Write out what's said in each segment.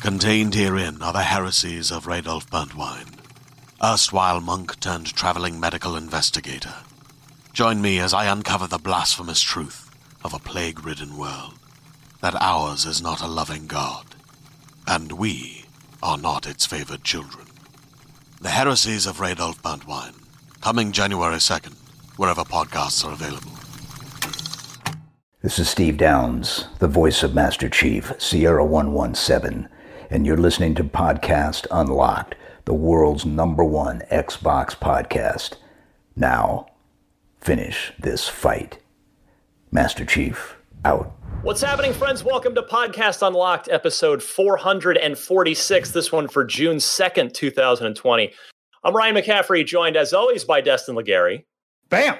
Contained herein are the heresies of Radolf Burntwine, erstwhile monk turned traveling medical investigator. Join me as I uncover the blasphemous truth of a plague ridden world that ours is not a loving God, and we are not its favored children. The Heresies of Radolf Burntwine, coming January 2nd, wherever podcasts are available. This is Steve Downes, the voice of Master Chief, Sierra 117 and you're listening to Podcast Unlocked, the world's number one Xbox podcast. Now, finish this fight. Master Chief, out. What's happening, friends? Welcome to Podcast Unlocked, episode 446. This one for June 2nd, 2020. I'm Ryan McCaffrey, joined as always by Destin Legarie. Bam!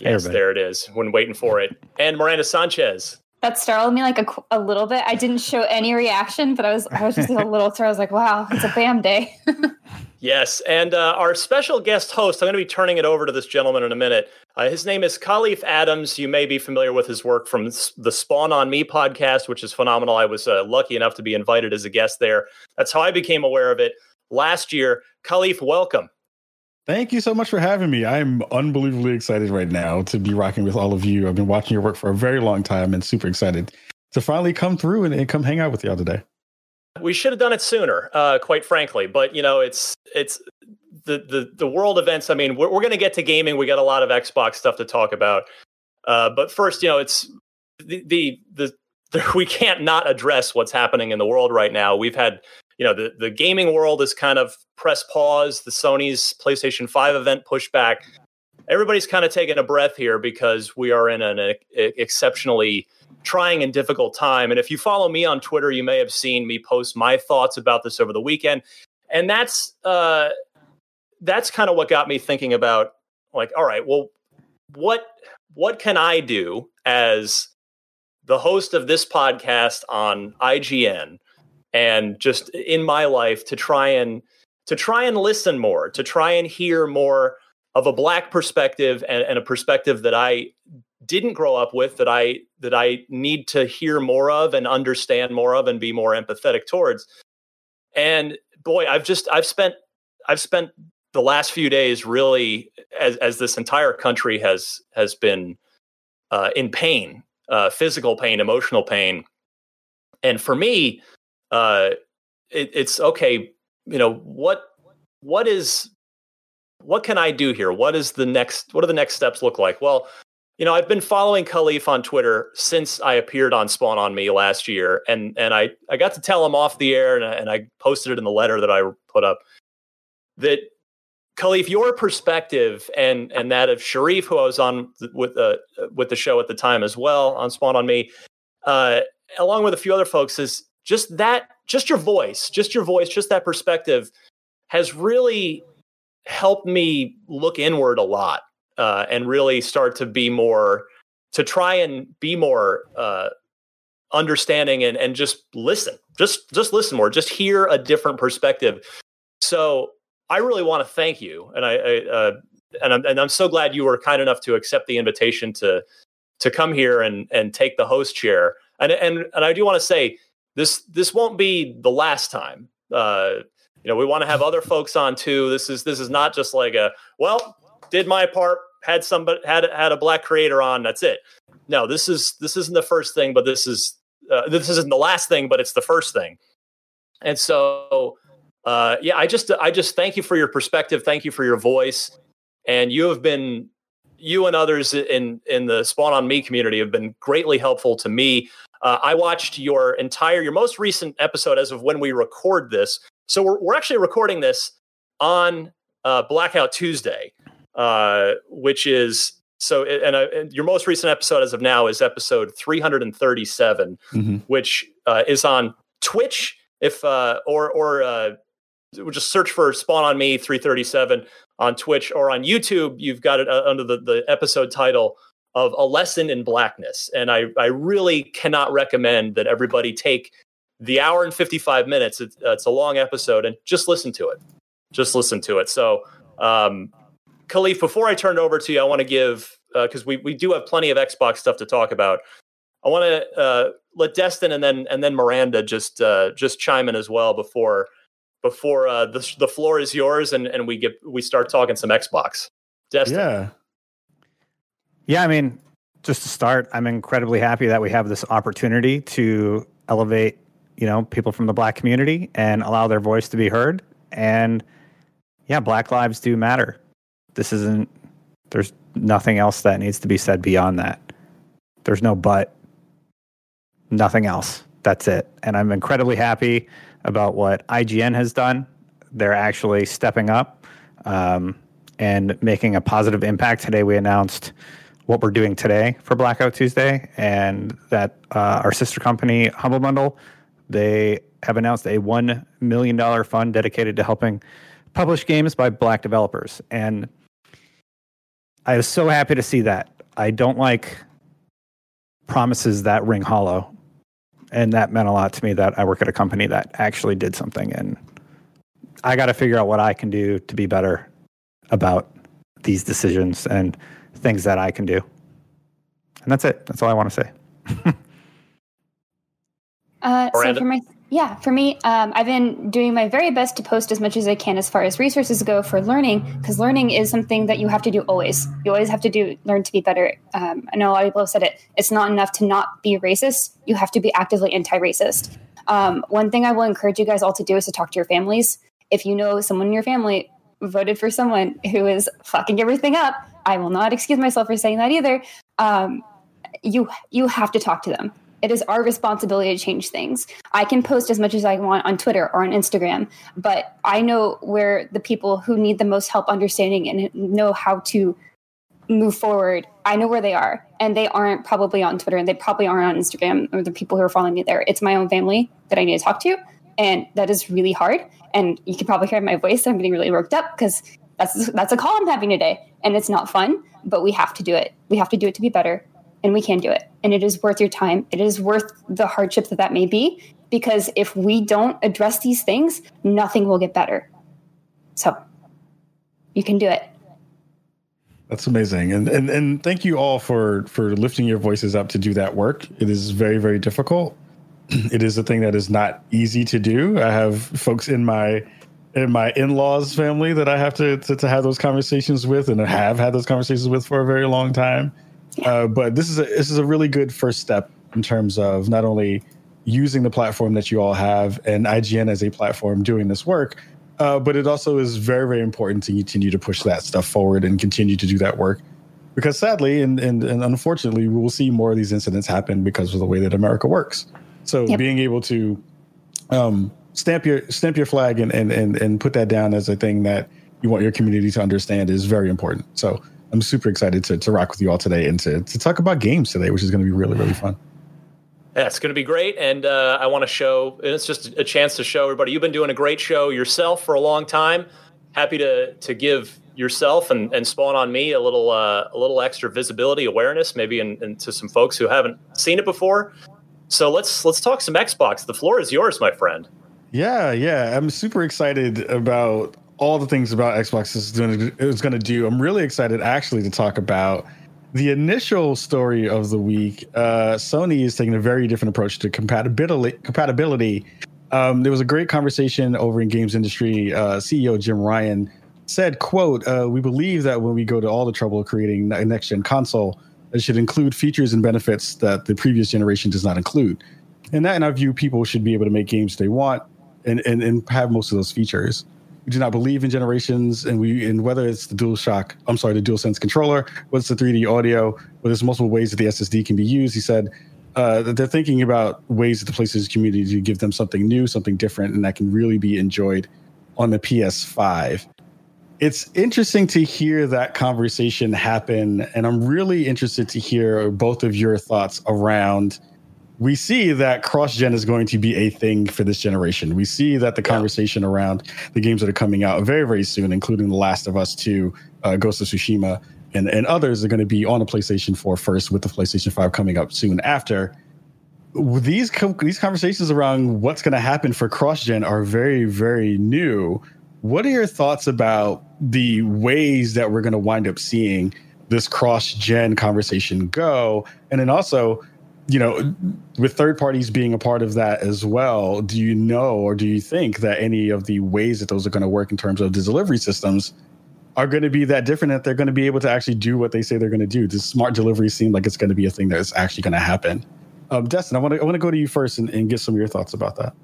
Yes, hey, there it is. When waiting for it. And Miranda Sanchez. That startled me like a, a little bit. I didn't show any reaction, but I was I was just a little throw. I was like, "Wow, it's a bam day." yes, and uh, our special guest host. I'm going to be turning it over to this gentleman in a minute. Uh, his name is Kahlief Adams. You may be familiar with his work from the Spawn on Me podcast, which is phenomenal. I was uh, lucky enough to be invited as a guest there. That's how I became aware of it last year. Kahlief, welcome. Thank you so much for having me. I'm unbelievably excited right now to be rocking with all of you. I've been watching your work for a very long time and super excited to finally come through and, and come hang out with y'all today. We should have done it sooner, uh, quite frankly. But you know, it's it's the the the world events. I mean, we're, we're going to get to gaming. We got a lot of Xbox stuff to talk about. Uh, but first, you know, it's the, the the the we can't not address what's happening in the world right now. We've had you know the the gaming world is kind of press pause. The Sony's PlayStation Five event pushback. Everybody's kind of taking a breath here because we are in an exceptionally trying and difficult time. And if you follow me on Twitter, you may have seen me post my thoughts about this over the weekend. And that's uh, that's kind of what got me thinking about like, all right, well, what what can I do as the host of this podcast on IGN and just in my life to try and to try and listen more, to try and hear more of a black perspective and, and, a perspective that I didn't grow up with that I that I need to hear more of and understand more of and be more empathetic towards. And boy, I've just I've spent I've spent the last few days really as as this entire country has has been uh, in pain, uh, physical pain, emotional pain, and for me, uh, it, it's okay. You know what? What is? What can I do here? What is the next? What do the next steps look like? Well, you know, I've been following Kahlief on Twitter since I appeared on Spawn on Me last year, and and I I got to tell him off the air, and I, and I posted it in the letter that I put up that Kahlief, your perspective and and that of Shareef, who I was on with uh, with the show at the time as well on Spawn on Me, uh, along with a few other folks, is just that just your voice just your voice just that perspective has really helped me look inward a lot uh, and really start to be more to try and be more uh, understanding and, and just listen just just listen more just hear a different perspective. So i really want to thank you and i, I uh, and, I'm, and i'm so glad you were kind enough to accept the invitation to to come here and and take the host chair. And and and i do want to say this this won't be the last time. Uh, you know, we want to have other folks on too. This is this is not just like a well, did my part, had somebody had had a black creator on. That's it. No, this is this isn't the first thing, but this is uh, this isn't the last thing, but it's the first thing. And so, uh, yeah, I just I just thank you for your perspective. Thank you for your voice. and you have been you and others in in the Spawn on Me community have been greatly helpful to me. Uh, I watched your entire your most recent episode as of when we record this. So we're we're actually recording this on uh, Blackout Tuesday, uh, which is so. And, uh, and, your most recent episode as of now is episode 337, mm-hmm. which uh, is on Twitch. If uh, or or just search for Spawn on Me 337 on Twitch or on YouTube. You've got it uh, under the, the episode title of A Lesson in Blackness. And I, I really cannot recommend that everybody take the hour and 55 minutes. It's, it's a long episode and just listen to it. Just listen to it. So, um, Kahlief, before I turn it over to you, I want to give, because uh, we, we do have plenty of Xbox stuff to talk about. I want to uh, let Destin and then and then Miranda just uh, just chime in as well before before uh, the the floor is yours and and we get we start talking some Xbox. Destin. Yeah. Yeah, I mean, just to start, I'm incredibly happy that we have this opportunity to elevate, you know, people from the black community and allow their voice to be heard. And yeah, black lives do matter. This isn't there's nothing else that needs to be said beyond that. There's no but. Nothing else. That's it. And I'm incredibly happy about what IGN has done. They're actually stepping up um, and making a positive impact. Today, we announced what we're doing today for Blackout Tuesday, and that uh, our sister company, Humble Bundle, they have announced a $1 million fund dedicated to helping publish games by black developers. And I was so happy to see that. I don't like promises that ring hollow and that meant a lot to me that I work at a company that actually did something and I got to figure out what I can do to be better about these decisions and things that I can do. And that's it. That's all I want to say. uh, so for my yeah, for me, um, I've been doing my very best to post as much as I can as far as resources go for learning, because learning is something that you have to do always. You always have to do learn to be better. Um, I know a lot of people have said it. It's not enough to not be racist. You have to be actively anti-racist. Um, one thing I will encourage you guys all to do is to talk to your families. If you know someone in your family voted for someone who is fucking everything up, I will not excuse myself for saying that either. Um, you you have to talk to them it is our responsibility to change things. I can post as much as I want on Twitter or on Instagram, but I know where the people who need the most help understanding and know how to move forward, I know where they are. And they aren't probably on Twitter and they probably aren't on Instagram or the people who are following me there. It's my own family that I need to talk to. And that is really hard. And you can probably hear my voice. I'm getting really worked up because that's that's a call I'm having today. And it's not fun, but we have to do it. We have to do it to be better and we can do it. And it is worth your time. It is worth the hardship that that may be, because if we don't address these things, nothing will get better. So you can do it. That's amazing. And, and and thank you all for for lifting your voices up to do that work. It is very, very difficult. It is a thing that is not easy to do. I have folks in my in my in-laws family that I have to, to, to have those conversations with and have had those conversations with for a very long time uh, but this is a this is a really good first step in terms of not only using the platform that you all have and IGN as a platform doing this work, uh, but it also is very very important to continue to push that stuff forward and continue to do that work. Because sadly and, and, and unfortunately, we will see more of these incidents happen because of the way that America works. So yep. being able to um, stamp your stamp your flag and, and and and put that down as a thing that you want your community to understand is very important. So I'm super excited to, to rock with you all today and to, to talk about games today, which is going to be really, really fun. Yeah, it's going to be great. And uh, I want to show, and it's just a chance to show everybody you've been doing a great show yourself for a long time. Happy to to give yourself and, and Spawn on Me a little uh, a little extra visibility, awareness, maybe in, in, to some folks who haven't seen it before. So let's let's talk some Xbox. The floor is yours, my friend. Yeah, yeah, I'm super excited about all the things about Xbox is doing is going to do. I'm really excited actually to talk about the initial story of the week. Uh, Sony is taking a very different approach to compatibility. Compatibility. Um, there was a great conversation over in games industry. Uh, CEO Jim Ryan said, "quote uh, We believe that when we go to all the trouble of creating a next gen console, it should include features and benefits that the previous generation does not include." And that, in our view, people should be able to make games they want and, and, and have most of those features We do not believe in generations, and we and whether it's the DualShock, I'm sorry, the DualSense controller, whether it's the 3D audio, whether there's multiple ways that the SSD can be used. He said uh, that they're thinking about ways that the PlayStation community to give them something new, something different, and that can really be enjoyed on the PS5. It's interesting to hear that conversation happen, and I'm really interested to hear both of your thoughts around we see that cross gen is going to be a thing for this generation. We see that the yeah. conversation around the games that are coming out very, very soon, including The Last of Us 2, uh, Ghost of Tsushima, and, and others are going to be on the PlayStation 4 first, with the PlayStation 5 coming up soon after. These these conversations around what's going to happen for cross gen are very, very new. What are your thoughts about the ways that we're going to wind up seeing this cross gen conversation go? And then also, you know, with third parties being a part of that as well, do you know or do you think that any of the ways that those are going to work in terms of the delivery systems are going to be that different that they're going to be able to actually do what they say they're going to do? Does smart delivery seem like it's going to be a thing that's actually going to happen? Um, Destin, I want to I want to go to you first and, and get some of your thoughts about that.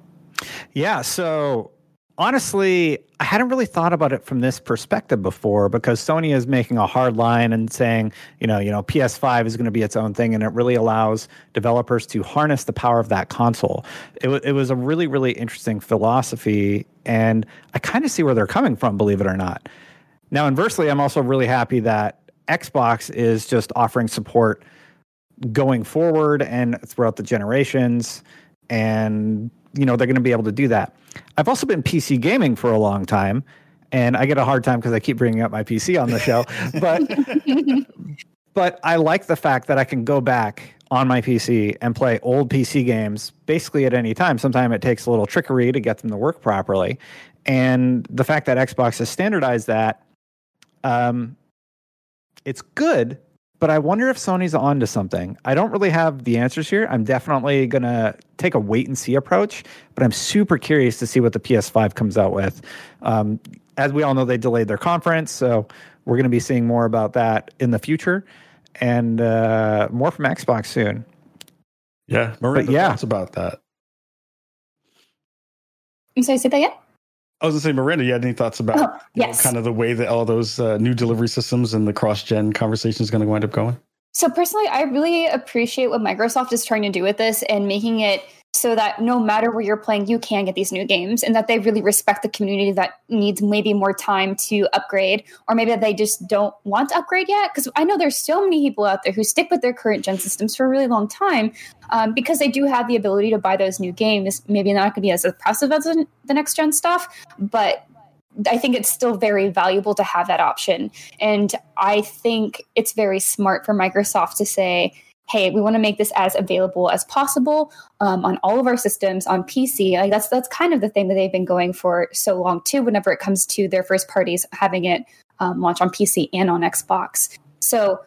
Yeah, so honestly, I hadn't really thought about it from this perspective before because Sony is making a hard line and saying, you know, you know, PS5 is going to be its own thing, and it really allows developers to harness the power of that console. It, w- it was a really, really interesting philosophy, and I kind of see where they're coming from, believe it or not. Now, inversely, I'm also really happy that Xbox is just offering support going forward and throughout the generations, and you know they're going to be able to do that. I've also been PC gaming for a long time, and I get a hard time because I keep bringing up my PC on the show. but but I like the fact that I can go back on my PC and play old PC games basically at any time. Sometimes it takes a little trickery to get them to work properly, and the fact that Xbox has standardized that, um, it's good but I wonder if Sony's on to something. I don't really have the answers here. I'm definitely going to take a wait and see approach, but I'm super curious to see what the PS5 comes out with. Um, as we all know, they delayed their conference, so we're going to be seeing more about that in the future and uh, more from Xbox soon. Yeah, Miranda, yeah. thoughts about that? You say, say that again? I was gonna say, Miranda, you had any thoughts about oh, yes. know, kind of the way that all those uh, new delivery systems and the cross-gen conversation is going to wind up going? So personally, I really appreciate what Microsoft is trying to do with this and making it so that no matter where you're playing, you can get these new games, and that they really respect the community that needs maybe more time to upgrade, or maybe they just don't want to upgrade yet. Because I know there's so many people out there who stick with their current gen systems for a really long time um, because they do have the ability to buy those new games. Maybe not going to be as impressive as the next gen stuff, but I think it's still very valuable to have that option. And I think it's very smart for Microsoft to say, hey, we want to make this as available as possible um, on all of our systems on PC. Like that's that's kind of the thing that they've been going for so long too. Whenever it comes to their first parties having it um, launch on PC and on Xbox, so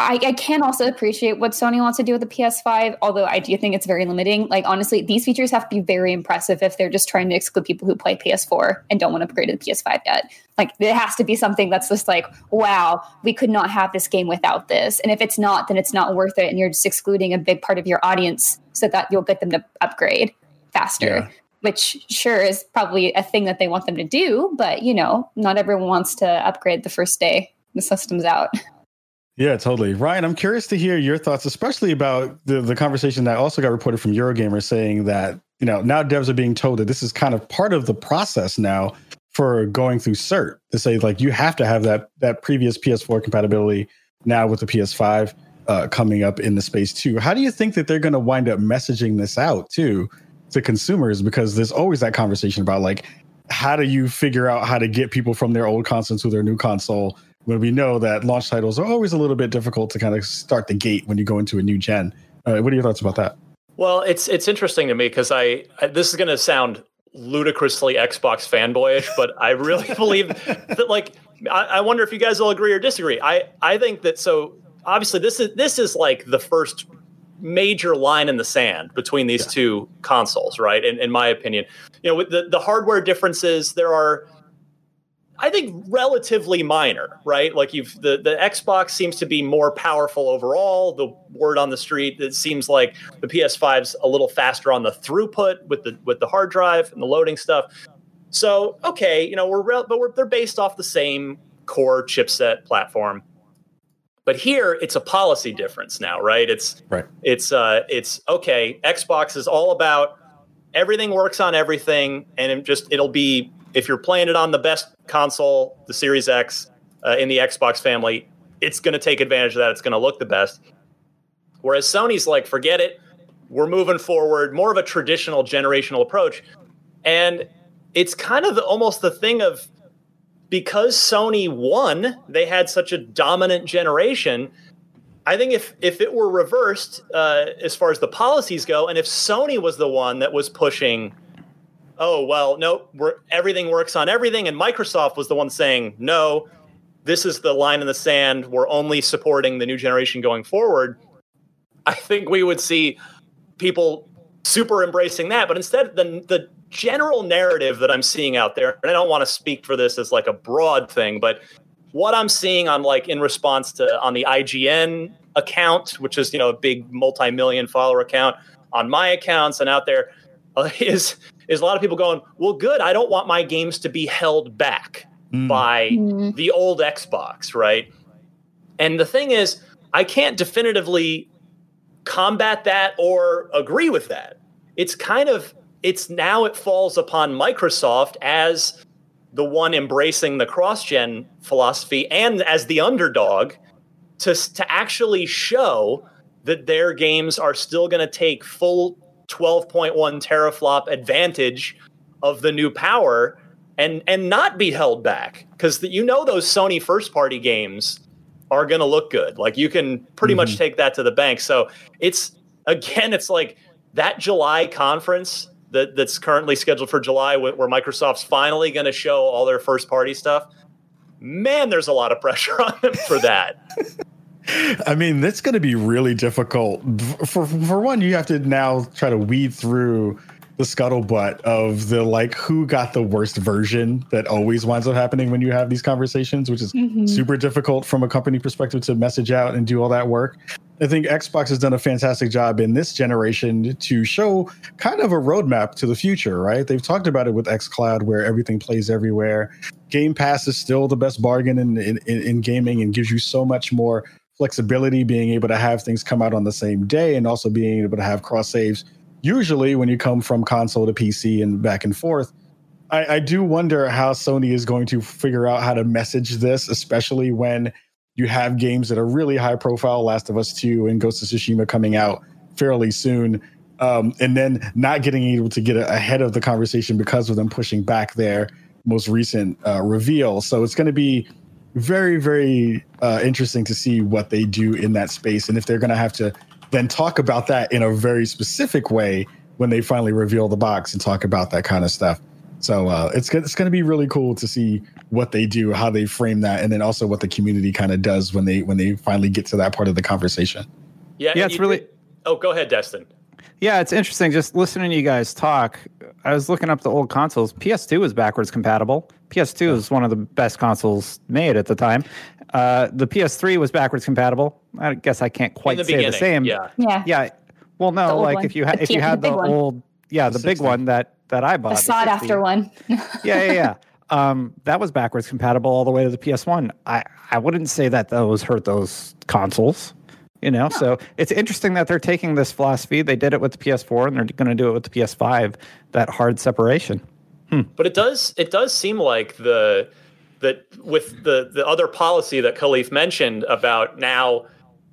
I, I, can also appreciate what Sony wants to do with the PS5, although I do think it's very limiting. Like, honestly, these features have to be very impressive if they're just trying to exclude people who play PS4 and don't want to upgrade to the PS5 yet. Like, it has to be something that's just like, wow, we could not have this game without this. And if it's not, then it's not worth it. And you're just excluding a big part of your audience so that you'll get them to upgrade faster. Yeah. Which sure is probably a thing that they want them to do, but you know, not everyone wants to upgrade the first day the system's out. Yeah, totally. Ryan, I'm curious to hear your thoughts, especially about the, the conversation that also got reported from Eurogamer saying that, you know, now devs are being told that this is kind of part of the process now for going through cert to say like you have to have that that previous PS4 compatibility now with the PS5 uh, coming up in the space too. How do you think that they're going to wind up messaging this out too to consumers? Because there's always that conversation about like how do you figure out how to get people from their old console to their new console when we know that launch titles are always a little bit difficult to kind of start the gate when you go into a new gen. Uh, what are your thoughts about that? Well, it's it's interesting to me because I, I this is going to sound ludicrously Xbox fanboyish, but I really believe that like I, I, wonder if you guys will agree or disagree. I I think that so obviously this is this is like the first major line in the sand between these yeah. two consoles, right? In, in my opinion, you know, with the the hardware differences, there are I think relatively minor, right? Like you've the the Xbox seems to be more powerful overall. The word on the street that seems like the PS5's a little faster on the throughput with the with the hard drive and the loading stuff. So okay, you know we're rel- but we're, they're based off the same core chipset platform. But here it's a policy difference now, right? It's Right. it's uh it's okay, Xbox is all about everything works on everything and it just it'll be if you're playing it on the best console, the Series X uh, in the Xbox family, it's going to take advantage of that. It's going to look the best. Whereas Sony's like, forget it. We're moving forward, more of a traditional generational approach. And it's kind of almost the thing of because Sony won, they had such a dominant generation. I think if if it were reversed uh, as far as the policies go, and if Sony was the one that was pushing, oh well, no, everything works on everything, and Microsoft was the one saying no, this is the line in the sand. We're only supporting the new generation going forward. I think we would see people super embracing that, but instead, the the general narrative that I'm seeing out there, and I don't want to speak for this as like a broad thing, but what I'm seeing on like in response to on the IGN account, which is you know a big multi-million follower account, on my accounts and out there, uh, is is a lot of people going, well, good. I don't want my games to be held back hmm. by hmm. the old Xbox, right? And the thing is, I can't definitively combat that or agree with that. It's kind of it's now it falls upon Microsoft as the one embracing the cross-gen philosophy and as the underdog to to actually show that their games are still going to take full 12.1 teraflop advantage of the new power and and not be held back because you know those Sony first party games are going to look good. Like you can pretty much mm-hmm. take that to the bank. So it's again, it's like that July conference that that's currently scheduled for July, wh- where Microsoft's finally going to show all their first party stuff. Man, there's a lot of pressure on them for that. I mean, that's going to be really difficult. For for one, you have to now try to weed through the scuttlebutt of the like who got the worst version that always winds up happening when you have these conversations, which is mm-hmm. super difficult from a company perspective to message out and do all that work. I think Xbox has done a fantastic job in this generation to show kind of a roadmap to the future, right? They've talked about it with xCloud where everything plays everywhere. Game Pass is still the best bargain in, in, in gaming and gives you so much more flexibility, being able to have things come out on the same day and also being able to have cross saves. Usually, when you come from console to PC and back and forth, I, I do wonder how Sony is going to figure out how to message this, especially when you have games that are really high profile, Last of Us 2 and Ghost of Tsushima coming out fairly soon. Um, and then not getting able to get ahead of the conversation because of them pushing back their most recent uh, reveal. So it's going to be very, very uh, interesting to see what they do in that space and if they're going to have to then talk about that in a very specific way when they finally reveal the box and talk about that kind of stuff. So uh, it's it's going to be really cool to see what they do, how they frame that, and then also what the community kind of does when they when they finally get to that part of the conversation. Yeah, Yeah, it's really- did- Oh, go ahead, Destin. Yeah, it's interesting just listening to you guys talk. I was looking up the old consoles. PS2 was backwards compatible. PS2 was one of the best consoles made at the time. Uh, the PS3 was backwards compatible. I guess I can't quite the say the same. yeah. Yeah. Yeah. Well, no, like one. if you had The if you had the the, big one. old yeah, the, The big one that that I bought. The sought 60. after one. yeah, yeah, yeah. Um, that was backwards compatible all the way to the PS1. I, I wouldn't say that those hurt those consoles, you know. So it's interesting that they're taking this philosophy. They did it with the PS4, and they're going to do it with the PS5. That hard separation. But it does it does seem like the that with the the other policy that Kahlief mentioned about now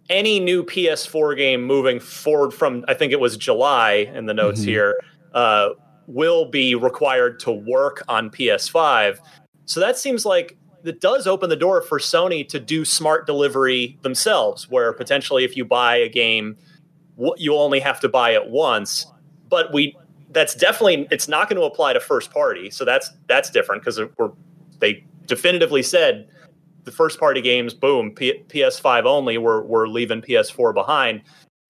any new PS4 game moving forward from I think it was July in the notes here uh, will be required to work on PS5. So that seems like it does open the door for Sony to do smart delivery themselves, where potentially if you buy a game, you only have to buy it once. But we that's definitely it's not going to apply to first party, so that's that's different because we're they definitively said the first party games, boom, P- PS5 only. We're we're leaving PS4 behind,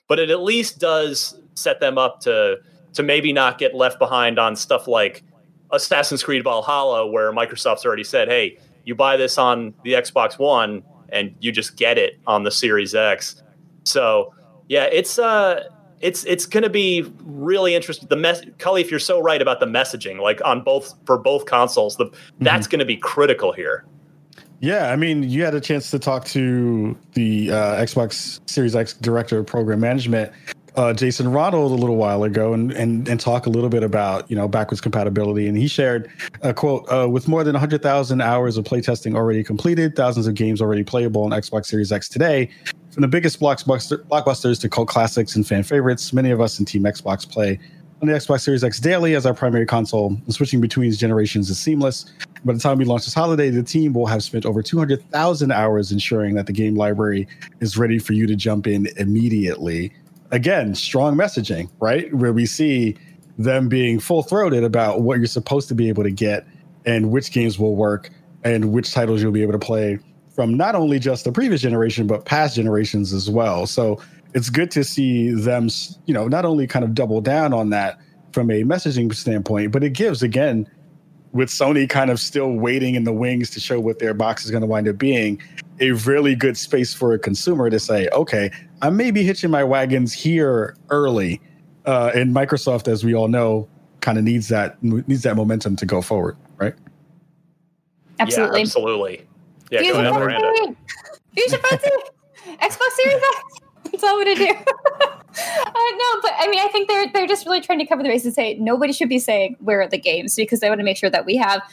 but it at least does set them up to to maybe not get left behind on stuff like Assassin's Creed Valhalla, where Microsoft's already said, "Hey, you buy this on the Xbox One, and you just get it on the Series X." So, yeah, it's uh, it's it's going to be really interesting. The mess, Cully, if you're so right about the messaging, like on both for both consoles, the mm-hmm. that's going to be critical here. Yeah, I mean, you had a chance to talk to the uh, Xbox Series X director of program management, uh, Jason Ronald, a little while ago, and, and and talk a little bit about you know backwards compatibility. And he shared a quote: uh, "With more than 100,000 hours of playtesting already completed, thousands of games already playable on Xbox Series X today, from the biggest blockbuster, blockbusters to cult classics and fan favorites, many of us in Team Xbox play on the Xbox Series X daily as our primary console. And switching between generations is seamless. By the time we launch this holiday, the team will have spent over 200,000 hours ensuring that the game library is ready for you to jump in immediately. Again, strong messaging, right? Where we see them being full throated about what you're supposed to be able to get and which games will work and which titles you'll be able to play from not only just the previous generation but past generations as well. So it's good to see them, you know, not only kind of double down on that from a messaging standpoint, but it gives again with Sony kind of still waiting in the wings to show what their box is going to wind up being, a really good space for a consumer to say, okay, I may be hitching my wagons here early. Uh, and Microsoft, as we all know, kind of needs that needs that momentum to go forward, right? Absolutely, yeah, absolutely. Yeah, Use go ahead, Use your fancy Xbox Series X. That's all I'm gonna do. uh, no, but I mean, I think they're they're just really trying to cover the base and say nobody should be saying where are the games because they want to make sure that we have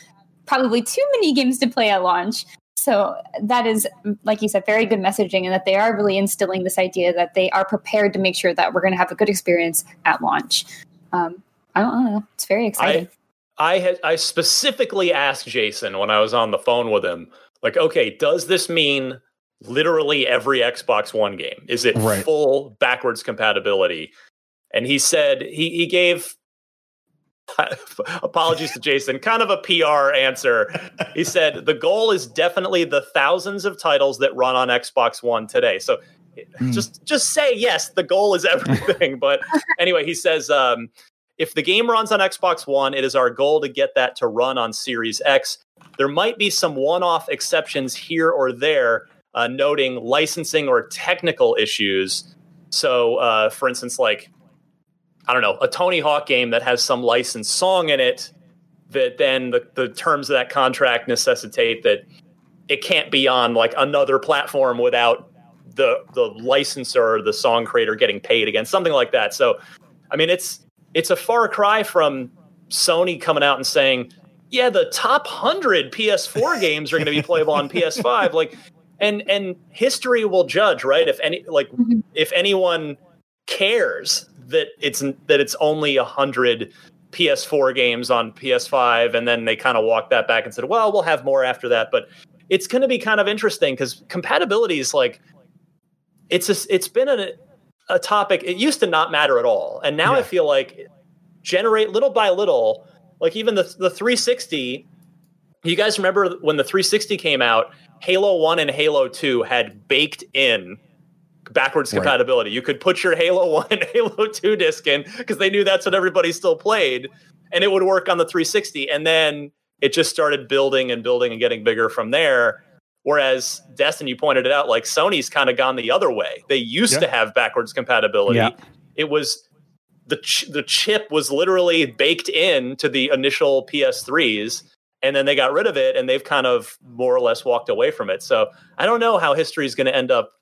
probably too many games to play at launch. So that is, like you said, very good messaging, and that they are really instilling this idea that they are prepared to make sure that we're going to have a good experience at launch. Um, I don't know. It's very exciting. I, I had I specifically asked Jason when I was on the phone with him like, okay, does this mean literally every Xbox One game? Is it right. full backwards compatibility? And he said he he gave apologies to Jason, kind of a PR answer. He said the goal is definitely the thousands of titles that run on Xbox One today. So mm. just just say yes, the goal is everything. but anyway, he says um, if the game runs on Xbox One, it is our goal to get that to run on Series X. There might be some one off exceptions here or there, uh, noting licensing or technical issues. So, uh, for instance, like, I don't know, a Tony Hawk game that has some licensed song in it, that then the, the terms of that contract necessitate that it can't be on like another platform without the the licensor or the song creator getting paid again, something like that. So, I mean, it's it's a far cry from Sony coming out and saying, yeah, the top hundred PS4 games are going to be playable on PS5. Like, and and history will judge, right? If any, like, mm-hmm. if anyone cares that it's that it's only a hundred PS4 games on PS5, and then they kind of walked that back and said, well, we'll have more after that. But it's going to be kind of interesting because compatibility is like, it's a, it's been a a topic. It used to not matter at all, and now yeah. I feel like generate little by little like even the the 360. You guys remember when the 360 came out? Halo One and Halo Two had baked in backwards compatibility. Right. You could put your Halo 1 and Halo 2 disc in because they knew that's what everybody still played and it would work on the 360 and then it just started building and building and getting bigger from there. Whereas Destin, you pointed it out, like Sony's kind of gone the other way. They used yeah. to have backwards compatibility. Yeah. It was the ch- the chip was literally baked in to the initial PS3s and then they got rid of it and they've kind of more or less walked away from it. So I don't know how history is going to end up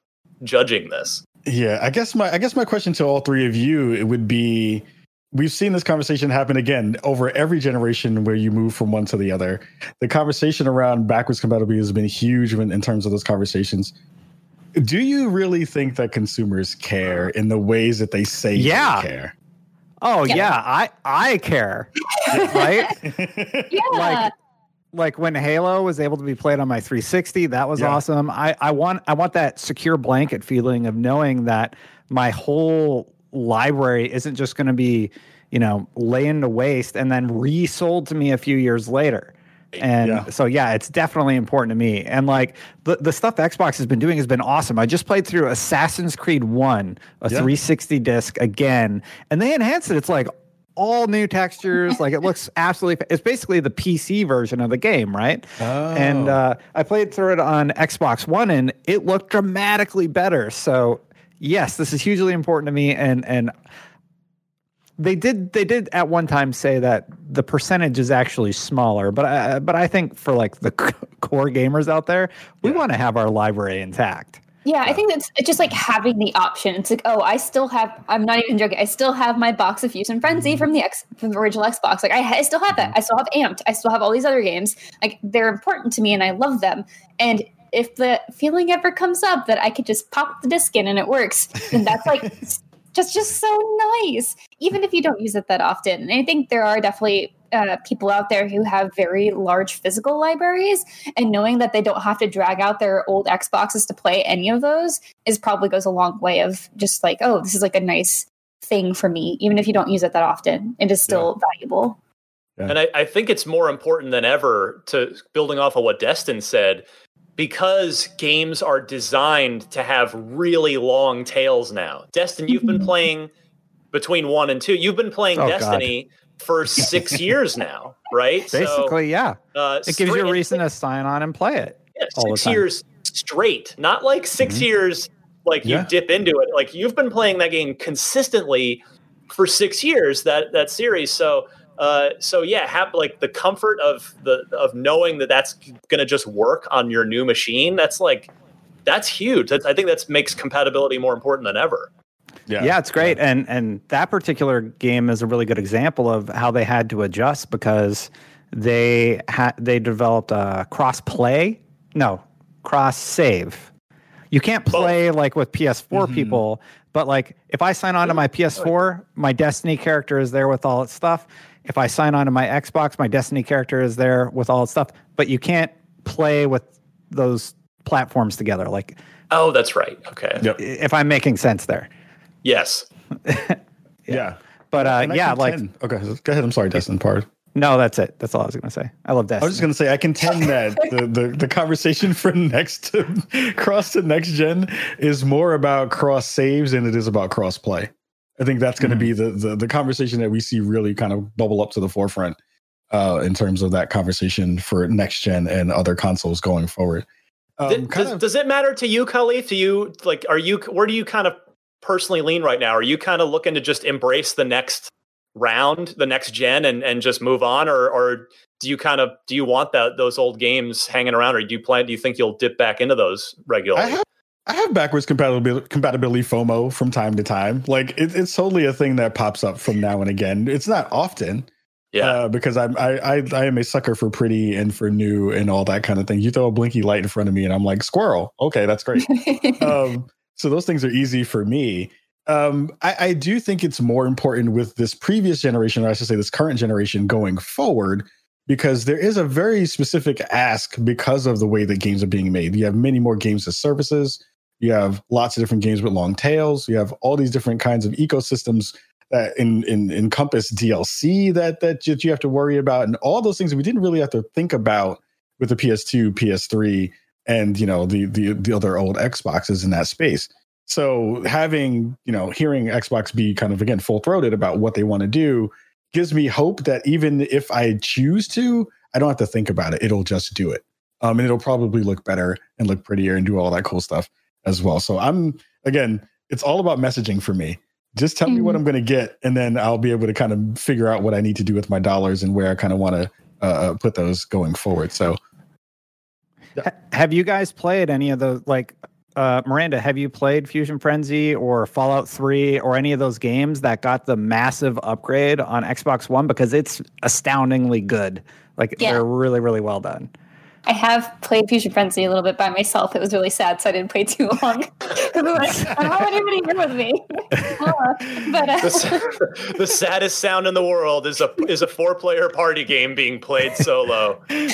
judging this. Yeah, I guess my I guess my question to all three of you it would be we've seen this conversation happen again over every generation where you move from one to the other. The conversation around backwards compatibility has been huge in, in terms of those conversations. Do you really think that consumers care in the ways that they say yeah. they care? Oh yeah, yeah I I care, right? yeah. Like like when Halo was able to be played on my 360, that was yeah. awesome. I I want I want that secure blanket feeling of knowing that my whole library isn't just going to be, you know, laying to waste and then resold to me a few years later. And yeah. so yeah, it's definitely important to me. And like the, the stuff Xbox has been doing has been awesome. I just played through Assassin's Creed 1, a yeah. 360 disc again, and they enhanced it. It's like all new textures. like it looks absolutely. It's basically the PC version of the game, right? Oh. And uh, I played through it on Xbox One, and it looked dramatically better. So yes, this is hugely important to me, and and they did they did at one time say that the percentage is actually smaller, but I, but I think for like the core gamers out there, we yeah. want to have our library intact. Yeah, I think that's it's just like having the option. It's like, oh, I still have. I'm not even joking. I still have my box of Fusion Frenzy mm-hmm. from the X from the original Xbox. Like, I, I still have that. Mm-hmm. I still have Amped. I still have all these other games. Like, they're important to me, and I love them. And if the feeling ever comes up that I could just pop the disc in and it works, then that's like just just so nice. Even if you don't use it that often. And I think there are definitely uh, people out there who have very large physical libraries, and knowing that they don't have to drag out their old Xboxes to play any of those is probably goes a long way of just like, oh, this is like a nice thing for me, even if you don't use it that often. It is still yeah. valuable. Yeah. And I, I think it's more important than ever to building off of what Destin said, because games are designed to have really long tails now. Destin, you've been mm-hmm. playing between one and two. You've been playing oh, Destiny God for six years now, right? Basically, so, yeah. Uh, it gives you a reason to sign on and play it. Yeah, six years straight, not like 6 mm-hmm. years like you yeah. dip into it. Like you've been playing that game consistently for six years. That that series. So. Uh, so yeah, have like the comfort of the of knowing that that's going to just work on your new machine. That's like that's huge. That's, I think that makes compatibility more important than ever. Yeah. yeah, it's great, and and that particular game is a really good example of how they had to adjust because they had they developed a cross play, no cross save. You can't play like with PS4 mm-hmm. people, but like if I sign on to my PS4, my Destiny character is there with all its stuff. If I sign on to my Xbox, my Destiny character is there with all its stuff. But you can't play with those platforms together. Like, oh, that's right. Okay. Yep. If I'm making sense there. Yes. yeah. yeah. But uh, yeah, like okay, go ahead. I'm sorry, Destin. Pardon. No, that's it. That's all I was going to say. I love Destiny. I was just going to say I contend that the, the, the conversation for next to, cross to next gen is more about cross saves than it is about cross play. I think that's going to mm-hmm. be the, the the conversation that we see really kind of bubble up to the forefront uh, in terms of that conversation for next gen and other consoles going forward. Um, does, of, does, it matter to you, Kahlief? Do you like? Are you? Where do you kind of personally lean right now? Are you kind of looking to just embrace the next round, the next gen, and and just move on, or or do you kind of do you want that those old games hanging around, or do you plan? Do you think you'll dip back into those regularly? I have, I have backwards compatibility, compatibility FOMO from time to time. Like it, it's totally a thing that pops up from now and again. It's not often. Yeah, uh, because I'm I, I I am a sucker for pretty and for new and all that kind of thing. You throw a blinky light in front of me, and I'm like squirrel. Okay, that's great. um, so those things are easy for me. Um, I, I do think it's more important with this previous generation, or I should say this current generation going forward, because there is a very specific ask because of the way that games are being made. You have many more games as services. You have lots of different games with long tails. You have all these different kinds of ecosystems that in, in, encompass DLC that that you have to worry about, and all those things that we didn't really have to think about with the PS2, PS3, and you know the the the other old Xboxes in that space. So having you know hearing Xbox be kind of again full throated about what they want to do gives me hope that even if I choose to, I don't have to think about it. It'll just do it, um, and it'll probably look better and look prettier and do all that cool stuff as well. So I'm again, it's all about messaging for me. Just tell mm-hmm. me what mm-hmm. I'm going to get, and then I'll be able to kind of figure out what I need to do with my dollars and where I kind of want to uh, uh, put those going forward. So have you guys played any of the like uh, Miranda? Have you played Fusion Frenzy or Fallout Three or any of those games that got the massive upgrade on Xbox One? Because it's astoundingly good. Like yeah. they're really, really well done. I have played Fusion Frenzy a little bit by myself. It was really sad, so I didn't play too long. I don't have anybody here with me. Uh, but uh, the, the, saddest sound in the world is a is a four player party game being played solo. he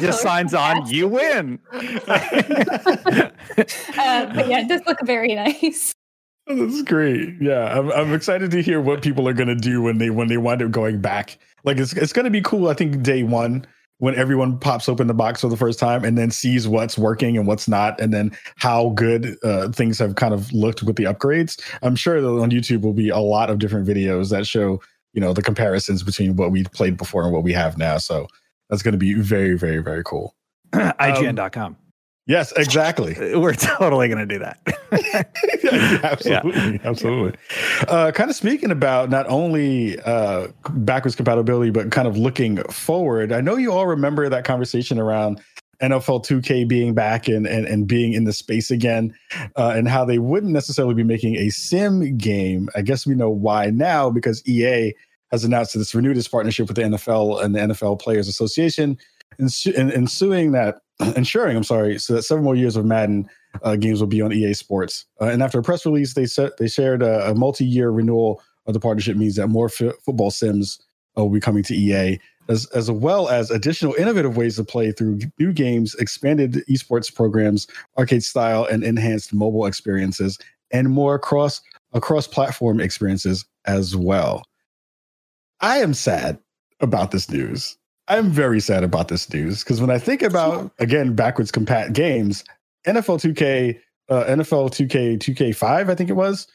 just signs on. You win. uh, but yeah, it does look very nice. That's great. Yeah, I'm, I'm excited to hear what people are going to do when they when they wind up going back. Like it's it's going to be cool. I think day one when everyone pops open the box for the first time and then sees what's working and what's not, and then how good uh, things have kind of looked with the upgrades. I'm sure that on YouTube will be a lot of different videos that show you know the comparisons between what we played before and what we have now. So that's going to be very, very, very cool. IGN.com. Um, yes, exactly. We're totally going to do that. absolutely, absolutely. Uh, kind of speaking about not only uh, backwards compatibility, but kind of looking forward. I know you all remember that conversation around NFL 2K being back and and, and being in the space again, uh, and how they wouldn't necessarily be making a sim game. I guess we know why now because EA has announced that it's renewed its partnership with the NFL and the NFL Players Association, and, and, and suing that, ensuring, I'm sorry, so that several more years of Madden uh, games will be on EA Sports. Uh, and after a press release, they said they shared a, a multi-year renewal of the partnership means that more f- football sims uh, will be coming to EA, as as well as additional innovative ways to play through new games, expanded esports programs, arcade style, and enhanced mobile experiences, and more across across platform experiences as well. I am sad about this news. I'm very sad about this news because when I think about again backwards compat games, NFL 2K, uh, NFL 2K 2K5, I think it was,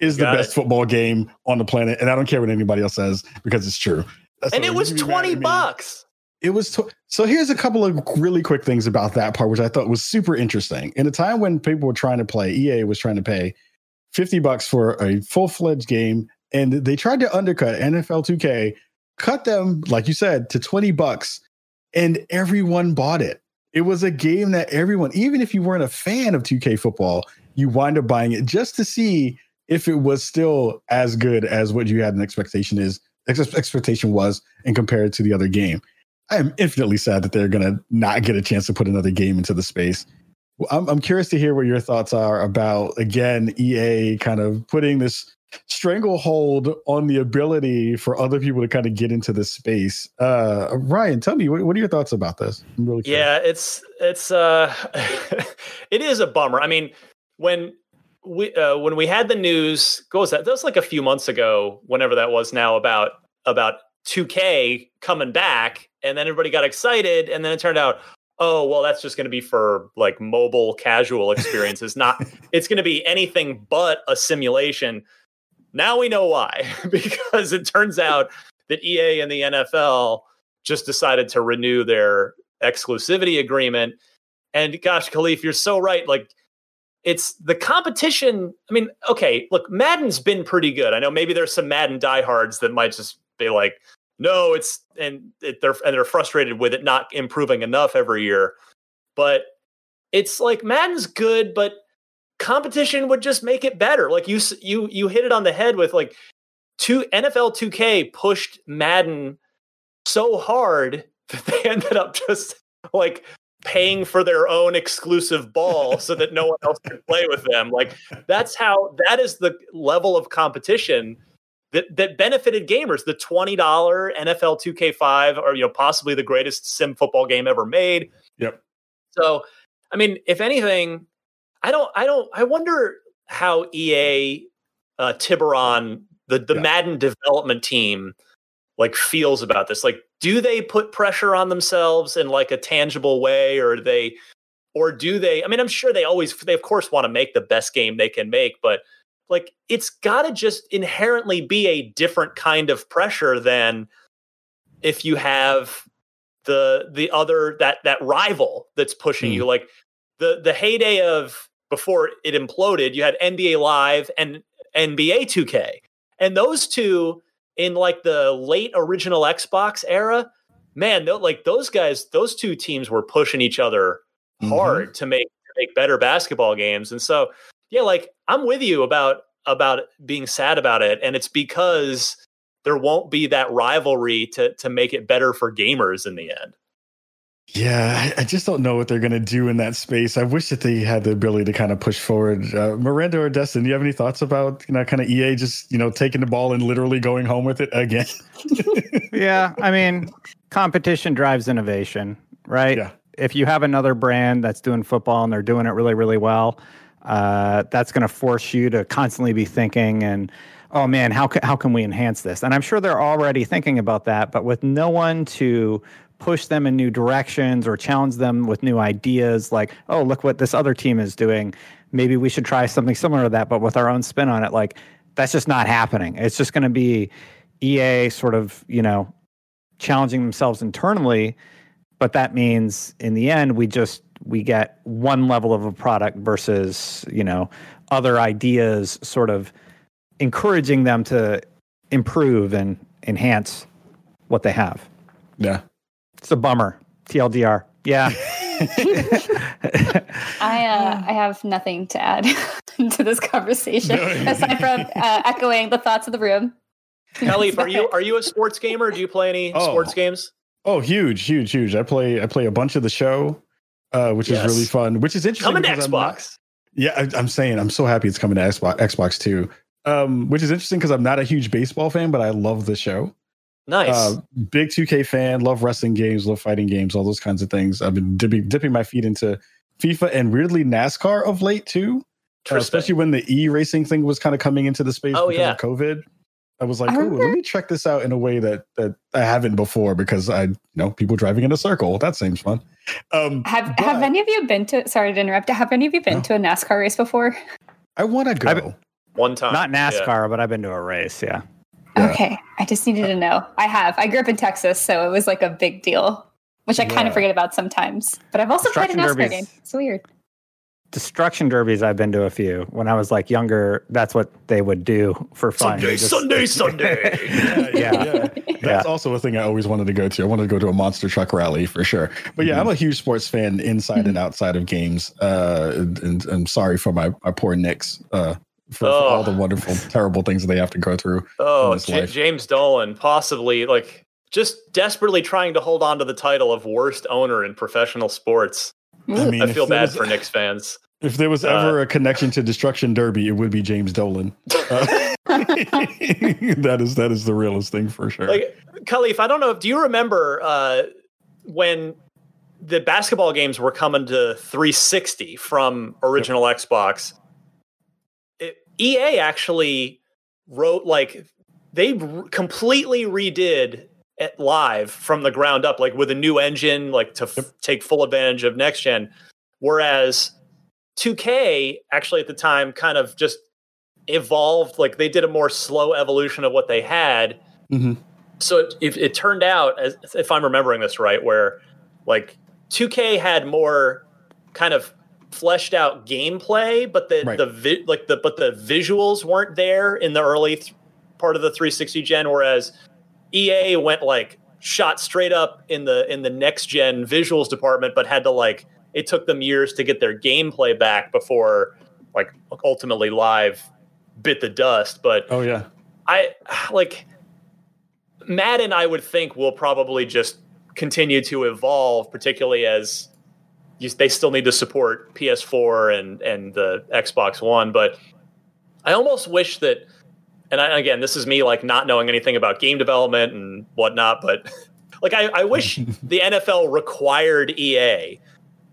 is the best it. football game on the planet, and I don't care what anybody else says because it's true. That's and it was twenty bucks. It was tw- so. Here's a couple of really quick things about that part, which I thought was super interesting. In a time when people were trying to play, EA was trying to pay fifty bucks for a full fledged game, and they tried to undercut NFL 2K, cut them like you said to twenty bucks, and everyone bought it. It was a game that everyone, even if you weren't a fan of 2K football, you wind up buying it just to see if it was still as good as what you had an expectation is expectation was and compared to the other game. I am infinitely sad that they're going to not get a chance to put another game into the space. I'm, I'm curious to hear what your thoughts are about again EA kind of putting this stranglehold on the ability for other people to kind of get into this space. Uh, Ryan, tell me what, what are your thoughts about this? I'm really curious. yeah, it's it's uh, it is a bummer. I mean, when we uh, when we had the news, goes that that was like a few months ago, whenever that was now about about 2K coming back, and then everybody got excited, and then it turned out, oh well, that's just going to be for like mobile casual experiences, not it's going to be anything but a simulation. Now we know why, because it turns out that EA and the NFL just decided to renew their exclusivity agreement. And gosh, Kahlief, you're so right. Like it's the competition. I mean, okay, look, Madden's been pretty good. I know maybe there's some Madden diehards that might just be like, no, it's and it, they're and they're frustrated with it not improving enough every year. But it's like Madden's good, but competition would just make it better. Like you you you hit it on the head with like two NFL 2K pushed Madden so hard that they ended up just like paying for their own exclusive ball so that no one else could play with them. Like that's how that is the level of competition that that benefited gamers. The twenty dollar NFL two K five, or you know possibly the greatest sim football game ever made. Yep. So, I mean, if anything, I don't, I don't, I wonder how EA uh, Tiburon, the the yeah. Madden development team, like feels about this. Like, do they put pressure on themselves in like a tangible way or they or do they i mean i'm sure they always they of course want to make the best game they can make but like it's got to just inherently be a different kind of pressure than if you have the the other that that rival that's pushing mm. you like the the heyday of before it imploded you had NBA live and NBA 2K and those two in like the late original Xbox era, man, like those guys, those two teams were pushing each other mm-hmm. hard to make to make better basketball games. And so, yeah, like I'm with you about about being sad about it, and it's because there won't be that rivalry to to make it better for gamers in the end. Yeah, I just don't know what they're going to do in that space. I wish that they had the ability to kind of push forward. Uh, Miranda or Destin, do you have any thoughts about you know kind of EA just you know taking the ball and literally going home with it again? yeah, I mean, competition drives innovation, right? Yeah. If you have another brand that's doing football and they're doing it really, really well, uh, that's going to force you to constantly be thinking and oh man, how can, how can we enhance this? And I'm sure they're already thinking about that, but with no one to push them in new directions or challenge them with new ideas like oh look what this other team is doing maybe we should try something similar to that but with our own spin on it like that's just not happening it's just going to be ea sort of you know challenging themselves internally but that means in the end we just we get one level of a product versus you know other ideas, sort of encouraging them to improve and enhance what they have. Yeah. It's a bummer. TLDR. Yeah. I uh, I have nothing to add to this conversation aside from uh, echoing the thoughts of the room. Kelly, are you are you a sports gamer? Do you play any Oh. sports games? Oh, huge, huge, huge. I play I play a bunch of the show, uh, which Yes. is really fun. Which is interesting. Coming to because I'm not- Xbox. Yeah, I, I'm saying I'm so happy it's coming to Xbox, Xbox too. Um, which is interesting because I'm not a huge baseball fan, but I love the show. Nice. Uh, big 2K fan, love wrestling games, love fighting games, all those kinds of things. I've been dipping, dipping my feet into FIFA and weirdly NASCAR of late too. Uh, especially when the e racing thing was kind of coming into the space Oh, because yeah. of COVID. I was like, oh, let me check this out in a way that that I haven't before because I you know people driving in a circle. That seems fun. Um, Have but Have any of you been to? Sorry to interrupt. Have any of you been No. to a NASCAR race before? I want to go. I've- One time. Not Yeah. NASCAR, but I've been to a race. Yeah. Yeah. Okay, I just needed to know. I have. I grew up in Texas, so it was like a big deal, which I kind of forget about sometimes. But I've also played a Destruction NASCAR derbies. game. It's weird. Destruction derbies, I've been to a few. When I was like younger, that's what they would do for fun. Sunday, just- Sunday, Sunday. Yeah. That's also a thing I always wanted to go to. I wanted to go to a monster truck rally for sure. But yeah, I'm a huge sports fan inside and outside of games. Uh, and, and I'm sorry for my, my poor Knicks uh, for, for all the Oh. wonderful, terrible things that they have to go through. Oh, in this J- life. James Dolan, possibly like just desperately trying to hold on to the title of worst owner in professional sports. I mean, I feel bad was- for Knicks fans. If there was Uh, ever a connection to Destruction Derby, it would be James Dolan. Uh, that is that is the realest thing for sure. Like Kahlief, I don't know. Do you remember uh, when the basketball games were coming to 360 from original Xbox? EA actually wrote like they r- completely redid it live from the ground up, like with a new engine, like to f- take full advantage of next gen. Whereas 2K actually at the time kind of just evolved, like they did a more slow evolution of what they had Mhm. so it, it, it turned out as if i'm remembering this right where like 2k had more kind of fleshed out gameplay but the Right. the vi- like the but the visuals weren't there in the early th- part of the 360 gen whereas ea went like shot straight up in the in the next gen visuals department but had to like it took them years to get their gameplay back before like ultimately live bit the dust but oh yeah, I like Madden. I would think will probably just continue to evolve, particularly as you, they still need to support PS4 and and the Xbox One. But I almost wish that, and I, again, this is me like not knowing anything about game development and whatnot, but like I, I wish the NFL required EA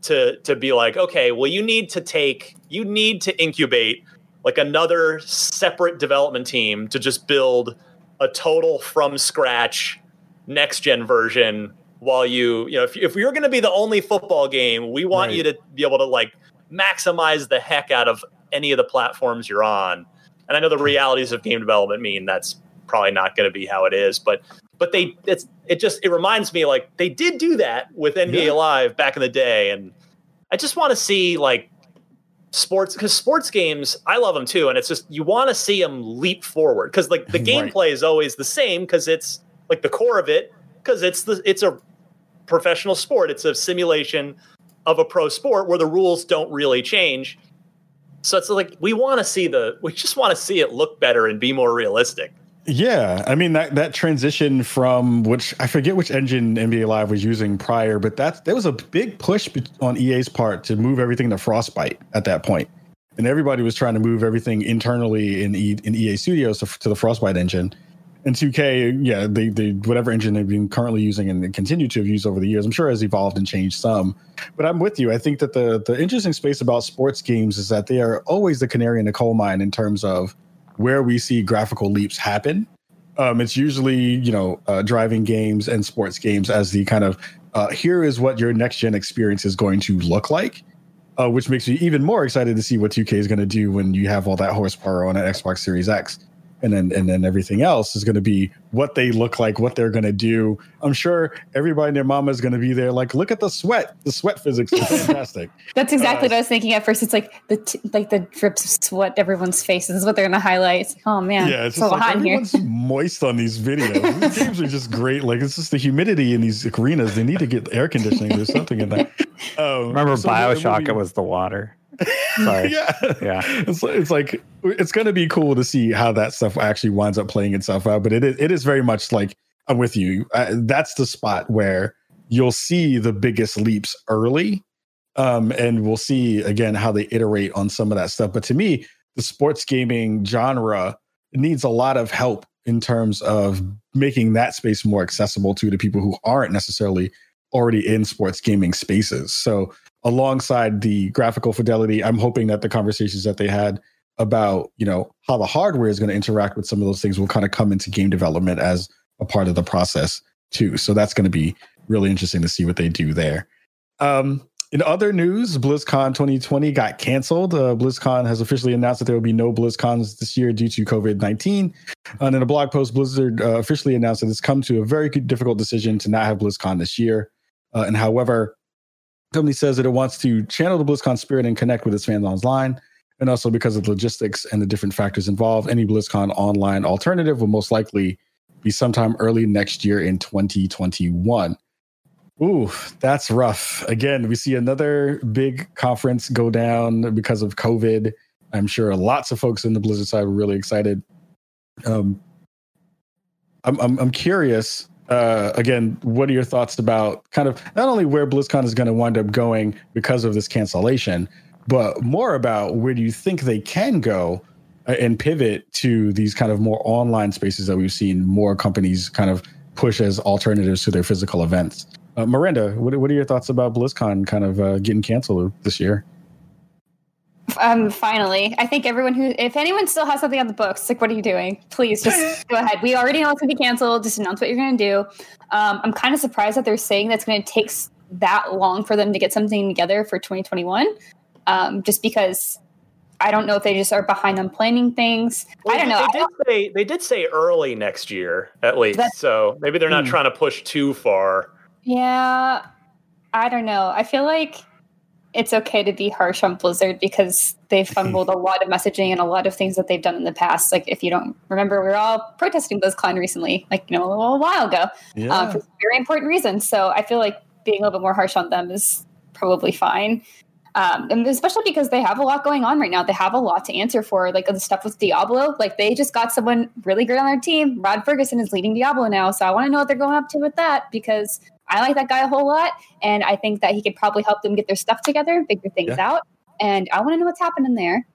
to to be like, okay, well, you need to take, you need to incubate like another separate development team to just build a total from scratch next gen version while you you know if, if you're going to be the only football game we want Right. you to be able to like maximize the heck out of any of the platforms you're on and i know the realities of game development mean that's probably not going to be how it is but but they it's it just it reminds me like they did do that with nba Yeah. live back in the day and i just want to see like sports because sports games i love them too and it's just you want to see them leap forward because like the Right. gameplay is always the same because it's like the core of it because it's the it's a professional sport. It's a simulation of a pro sport where the rules don't really change. So it's like we want to see the we just want to see it look better and be more realistic. Yeah, I mean that that transition from which I forget which engine NBA Live was using prior, but that there was a big push on EA's part to move everything to Frostbite at that point, and everybody was trying to move everything internally in e, in EA Studios to, to the Frostbite engine. And 2K, yeah, they they whatever engine they've been currently using and continue to have used over the years, I'm sure has evolved and changed some. But I'm with you. I think that the the interesting space about sports games is that they are always the canary in the coal mine in terms of where we see graphical leaps happen. Um, it's usually you know uh, driving games and sports games as the kind of uh, here is what your next gen experience is going to look like, uh, which makes me even more excited to see what 2K is going to do when you have all that horsepower on an Xbox Series X. and then and then everything else is going to be what they look like, what they're going to do. I'm sure everybody and their mama is going to be there. Like, look at the sweat. The sweat physics is fantastic. That's exactly uh, what I was thinking at first. It's like the t- like the drips of sweat everyone's faces is what they're going to highlight. Like, oh man, yeah, it's so like hot everyone's here. moist on these videos. these games are just great. Like it's just the humidity in these arenas. They need to get air conditioning or something in there. Um, Remember so Bioshock? It, it was the water. Sorry. yeah. Yeah. It's, it's like, it's going to be cool to see how that stuff actually winds up playing itself out. But it is, it is very much like, I'm with you. Uh, that's the spot where you'll see the biggest leaps early. Um, and we'll see again how they iterate on some of that stuff. But to me, the sports gaming genre needs a lot of help in terms of making that space more accessible to the people who aren't necessarily already in sports gaming spaces. So alongside the graphical fidelity, I'm hoping that the conversations that they had about, you know, how the hardware is going to interact with some of those things will kind of come into game development as a part of the process too. So that's going to be really interesting to see what they do there. Um, in other news, BlizzCon 2020 got canceled. Uh, BlizzCon has officially announced that there will be no BlizzCons this year due to COVID 19. And in a blog post, Blizzard uh, officially announced that it's come to a very difficult decision to not have BlizzCon this year. Uh, and however, company says that it wants to channel the BlizzCon spirit and connect with its fans online. And also because of logistics and the different factors involved, any BlizzCon online alternative will most likely be sometime early next year in 2021. Ooh, that's rough. Again, we see another big conference go down because of COVID. I'm sure lots of folks in the Blizzard side were really excited. Um, I'm, I'm, I'm curious uh, again, what are your thoughts about kind of not only where BlizzCon is going to wind up going because of this cancellation, but more about where do you think they can go uh, and pivot to these kind of more online spaces that we've seen more companies kind of push as alternatives to their physical events. Uh, Miranda, what, what are your thoughts about BlizzCon kind of uh, getting canceled this year? Um, finally, I think everyone who, if anyone still has something on the books, like, what are you doing? Please just go ahead. We already know it's going to be canceled. Just announce what you're going to do. Um, I'm kind of surprised that they're saying that's going to take that long for them to get something together for 2021. Um, just because I don't know if they just are behind on planning things. Well, I don't know. They did say they did say early next year at least, so maybe they're not hmm. trying to push too far. Yeah, I don't know. I feel like it's okay to be harsh on Blizzard because they've fumbled a lot of messaging and a lot of things that they've done in the past. Like if you don't remember, we were all protesting BlizzCon recently, like you know, a little while ago, yeah. um, for very important reasons. So I feel like being a little bit more harsh on them is probably fine. Um, and especially because they have a lot going on right now. They have a lot to answer for, like the stuff with Diablo. Like they just got someone really great on their team. Rod Ferguson is leading Diablo now, so I want to know what they're going up to with that because I like that guy a whole lot, and I think that he could probably help them get their stuff together, and figure things yeah. out. And I want to know what's happening there.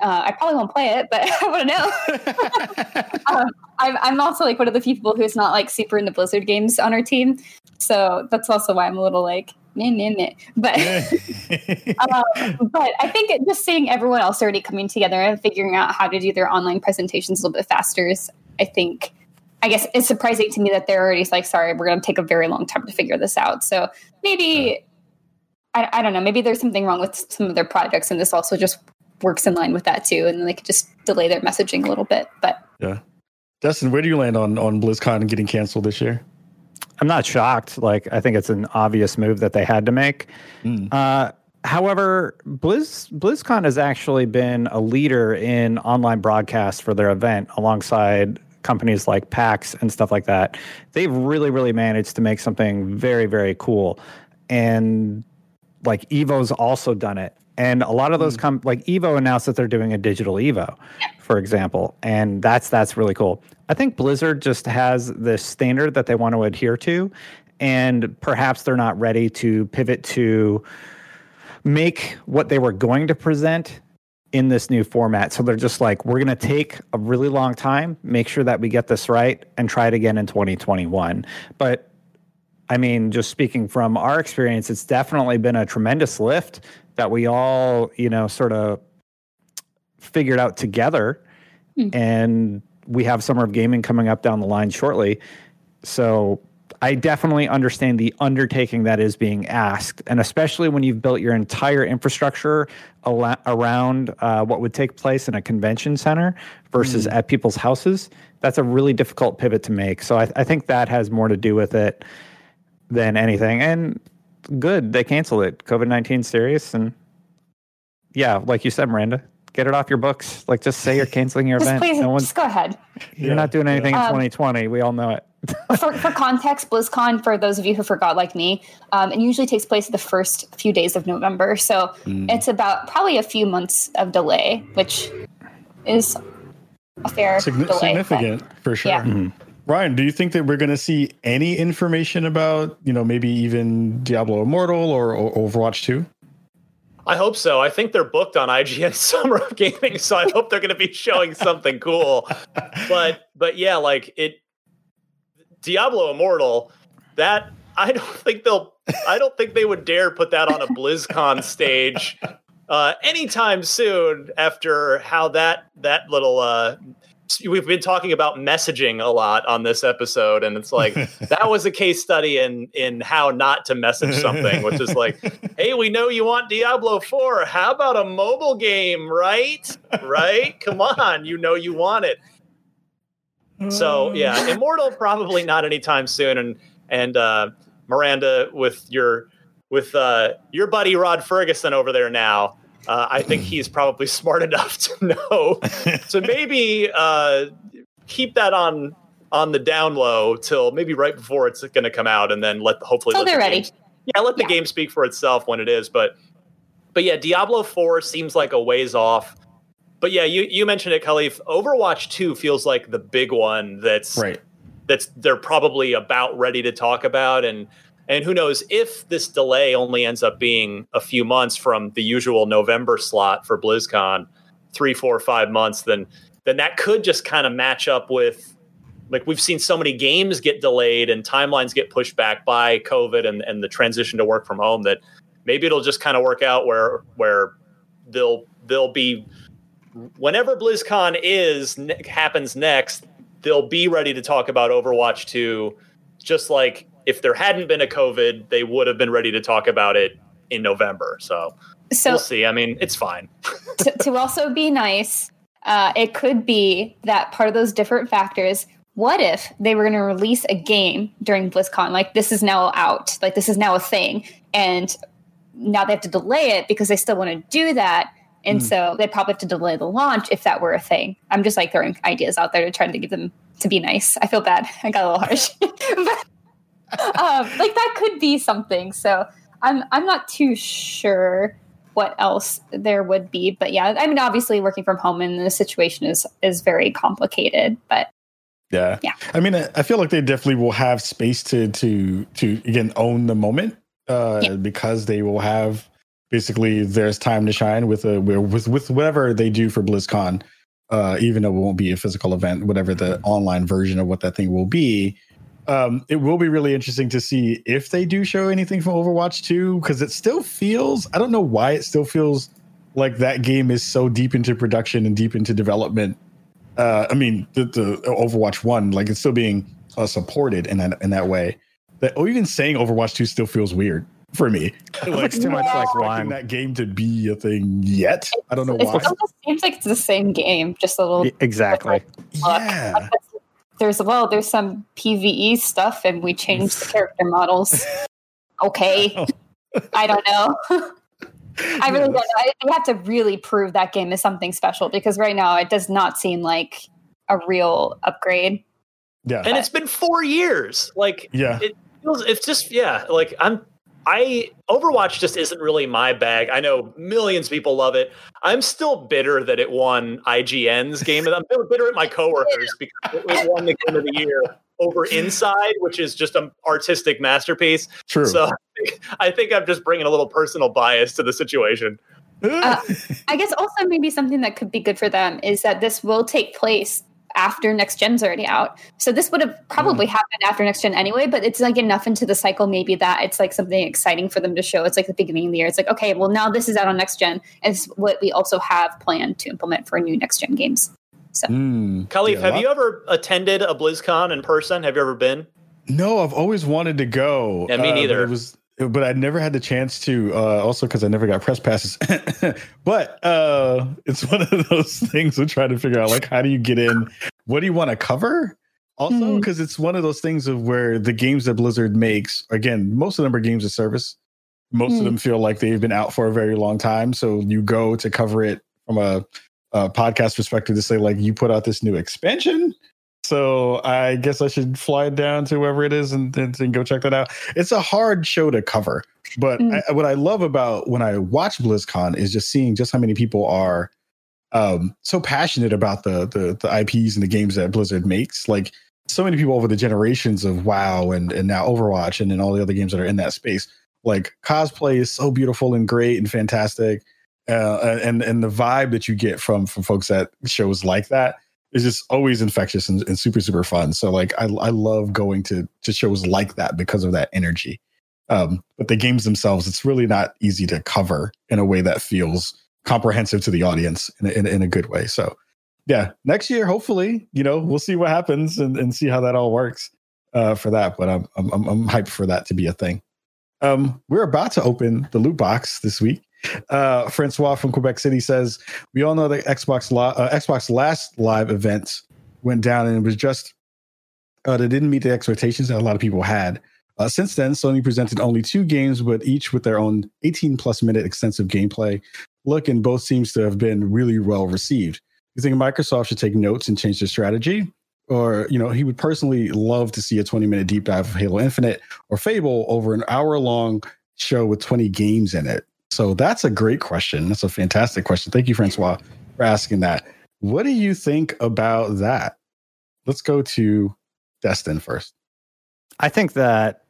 Uh, I probably won't play it, but I want to know. um, I'm, I'm also like one of the people who's not like super into Blizzard games on our team, so that's also why I'm a little like meh, meh, meh. But um, but I think just seeing everyone else already coming together and figuring out how to do their online presentations a little bit faster is, I think, I guess it's surprising to me that they're already like, sorry, we're going to take a very long time to figure this out. So maybe, I, I don't know, maybe there's something wrong with some of their projects, and this also just works in line with that too. And then they could just delay their messaging a little bit. But yeah, Destin, where do you land on on BlizzCon getting canceled this year? I'm not shocked. Like, I think it's an obvious move that they had to make. Mm. Uh, however, Blizz BlizzCon has actually been a leader in online broadcast for their event alongside companies like PAX and stuff like that, they've really, really managed to make something very, very cool. And like Evo's also done it. And a lot of those mm. come like Evo announced that they're doing a digital Evo, for example, and that's that's really cool. I think Blizzard just has this standard that they want to adhere to, and perhaps they're not ready to pivot to make what they were going to present in this new format. So they're just like, we're going to take a really long time, make sure that we get this right, and try it again in 2021. But I mean, just speaking from our experience, it's definitely been a tremendous lift that we all, you know, sort of figured out together. Mm. And we have Summer of Gaming coming up down the line shortly. So I definitely understand the undertaking that is being asked, and especially when you've built your entire infrastructure ala- around uh, what would take place in a convention center versus Mm. at people's houses. That's a really difficult pivot to make. So I, I think that has more to do with it than anything. And good, they canceled it. COVID nineteen serious, and yeah, like you said, Miranda, get it off your books. Like just say you're canceling your Just event. please, no one's just go ahead. you're not doing anything in Um, 2020. We all know it. For, for context, BlizzCon, for those of you who forgot like me, um, it usually takes place the first few days of November. So it's about probably a few months of delay, which is a fair Signi- delay. but- significant for sure. Yeah. Ryan, do you think that we're going to see any information about, you know, maybe even Diablo Immortal or, or Overwatch 2? I hope so. I think they're booked on IGN Summer of Gaming, so I hope they're going to be showing something cool. But but yeah, like it, Diablo Immortal. That I don't think they'll. I don't think they would dare put that on a BlizzCon stage uh, anytime soon. After how that that little. Uh, We've been talking about messaging a lot on this episode, and it's like that was a case study in in how not to message something, which is like, hey, we know you want Diablo 4. How about a mobile game, right? Right? Come on, you know you want it. So yeah, Immortal probably not anytime soon. And and uh, Miranda with your with uh, your buddy Rod Ferguson over there now. Uh, I think he's probably smart enough to know to maybe uh, keep that on on the down low till maybe right before it's going to come out, and then let hopefully Till let the they're ready. game- yeah, let the Yeah. game speak for itself when it is. But but yeah, Diablo Four seems like a ways off. But yeah, you you mentioned it, Kahlief. Overwatch Two feels like the big one. That's Right. that's they're probably about ready to talk about and and who knows if this delay only ends up being a few months from the usual November slot for BlizzCon, three, four, five months, then then that could just kind of match up with like we've seen so many games get delayed and timelines get pushed back by COVID and, and the transition to work from home that maybe it'll just kind of work out where where they'll they'll be whenever BlizzCon is ne- happens next, they'll be ready to talk about Overwatch 2 just like if there hadn't been a COVID, they would have been ready to talk about it in November. So, So we'll see. I mean, it's fine. to, to also be nice, uh, it could be that part of those different factors. What if they were going to release a game during BlizzCon? Like this is now out, like this is now a thing, and now they have to delay it because they still want to do that, and so they probably have to delay the launch if that were a thing. I'm just like throwing ideas out there to try to give them to be nice. I feel bad. I got a little harsh, but um, like that could be something. So I'm I'm not too sure what else there would be. But yeah, I mean, obviously, working from home in this situation is is very complicated. But Yeah. Yeah. I mean, I I feel like they definitely will have space to to to again own the moment uh Yeah. because they will have basically there's time to shine with a with with whatever they do for BlizzCon. Uh, even though it won't be a physical event, whatever the online version of what that thing will be, um, it will be really interesting to see if they do show anything from Overwatch 2 because it still feels I don't know why it still feels like that game is so deep into production and deep into development uh, I mean, the, the Overwatch One, like it's still being uh, supported in that in that way. That or even saying Overwatch Two still feels weird for me. it looks too much like expecting one. that game to be a thing yet. I don't know it why. It almost seems like it's the same game, just a little. Exactly. Yeah, There's well, there's some PVE stuff, and we changed the character models. Okay, I don't know. I really don't know. I- You have to really prove that game is something special because right now it does not seem like a real upgrade. yeah, And it's been four years. Like, yeah. it feels, it's just, yeah, like I'm, I, Overwatch just isn't really my bag. I know millions of people love it. I'm still bitter that it won IGN's game. I'm bitter at my coworkers because it won the game of the year over Inside, which is just an artistic masterpiece. True. So I think, I think I'm just bringing a little personal bias to the situation. Uh, I guess also maybe something that could be good for them is that this will take place after next gen's already out. So this would have probably happened after next gen anyway, but it's like enough into the cycle maybe that it's like something exciting for them to show. It's like the beginning of the year. It's like, okay, well now this is out on next gen and it's what we also have planned to implement for new next gen games. Mm, Kahlief, yeah, have lot- you ever attended a BlizzCon in person? Have you ever been? No, I've always wanted to go. Yeah, me uh, neither. but it was, but I never had the chance to. Uh, also, because I never got press passes. but uh, it's one of those things we're trying to figure out. Like, how do you get in? What do you want to cover? Also, because it's one of those things of where the games that Blizzard makes, again, most of them are games of service. Most of Mm. them feel like they've been out for a very long time. So you go to cover it from a, a podcast perspective to say, like, you put out this new expansion. So I guess I should fly down to wherever it is and, and, and go check that out. It's a hard show to cover, but Mm. I, what I love about when I watch BlizzCon is just seeing just how many people are um, so passionate about the, the the IPs and the games that Blizzard makes. Like so many people over the generations of WoW and and now Overwatch and then all the other games that are in that space. Like cosplay is so beautiful and great and fantastic, uh, and and the vibe that you get from from folks at shows like that is just always infectious and, and super super fun. So like I I love going to to shows like that because of that energy. Um, but the games themselves, it's really not easy to cover in a way that feels comprehensive to the audience in a, in, in a good way. So yeah, next year hopefully you know we'll see what happens and, and see how that all works uh, for that. But I'm, I'm I'm I'm hyped for that to be a thing. Um, we're about to open the loot box this week. Uh, Francois from Quebec City says we all know that Xbox li- uh, Xbox last live event went down and it was just uh, they didn't meet the expectations that a lot of people had. Uh, since then, Sony presented only two games, but each with their own 18 plus minute extensive gameplay. Look, and both seems to have been really well received. You think Microsoft should take notes and change their strategy? Or, you know, he would personally love to see a 20 minute deep dive of Halo Infinite or Fable over an hour long show with 20 games in it. So that's a great question. That's a fantastic question. Thank you, Francois, for asking that. What do you think about that? Let's go to Destin first. I think that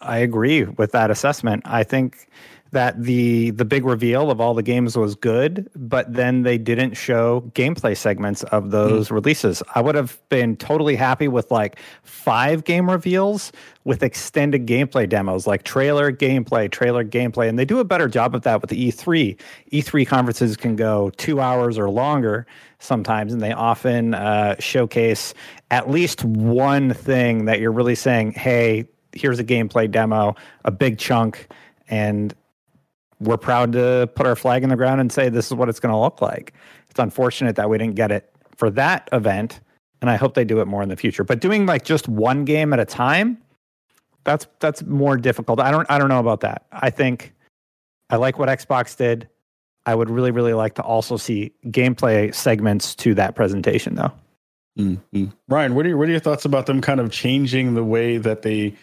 I agree with that assessment. I think that the the big reveal of all the games was good, but then they didn't show gameplay segments of those releases. I would have been totally happy with like five game reveals with extended gameplay demos, like trailer gameplay, trailer gameplay, and they do a better job of that with the E3. E3 conferences can go two hours or longer sometimes, and they often uh, showcase at least one thing that you're really saying, "Hey, here's a gameplay demo, a big chunk," and we're proud to put our flag in the ground and say this is what it's going to look like. It's unfortunate that we didn't get it for that event, and I hope they do it more in the future. But doing like just one game at a time, that's that's more difficult. I don't I don't know about that. I think I like what Xbox did. I would really really like to also see gameplay segments to that presentation though. Mhm. Ryan, what are your, what are your thoughts about them kind of changing the way that they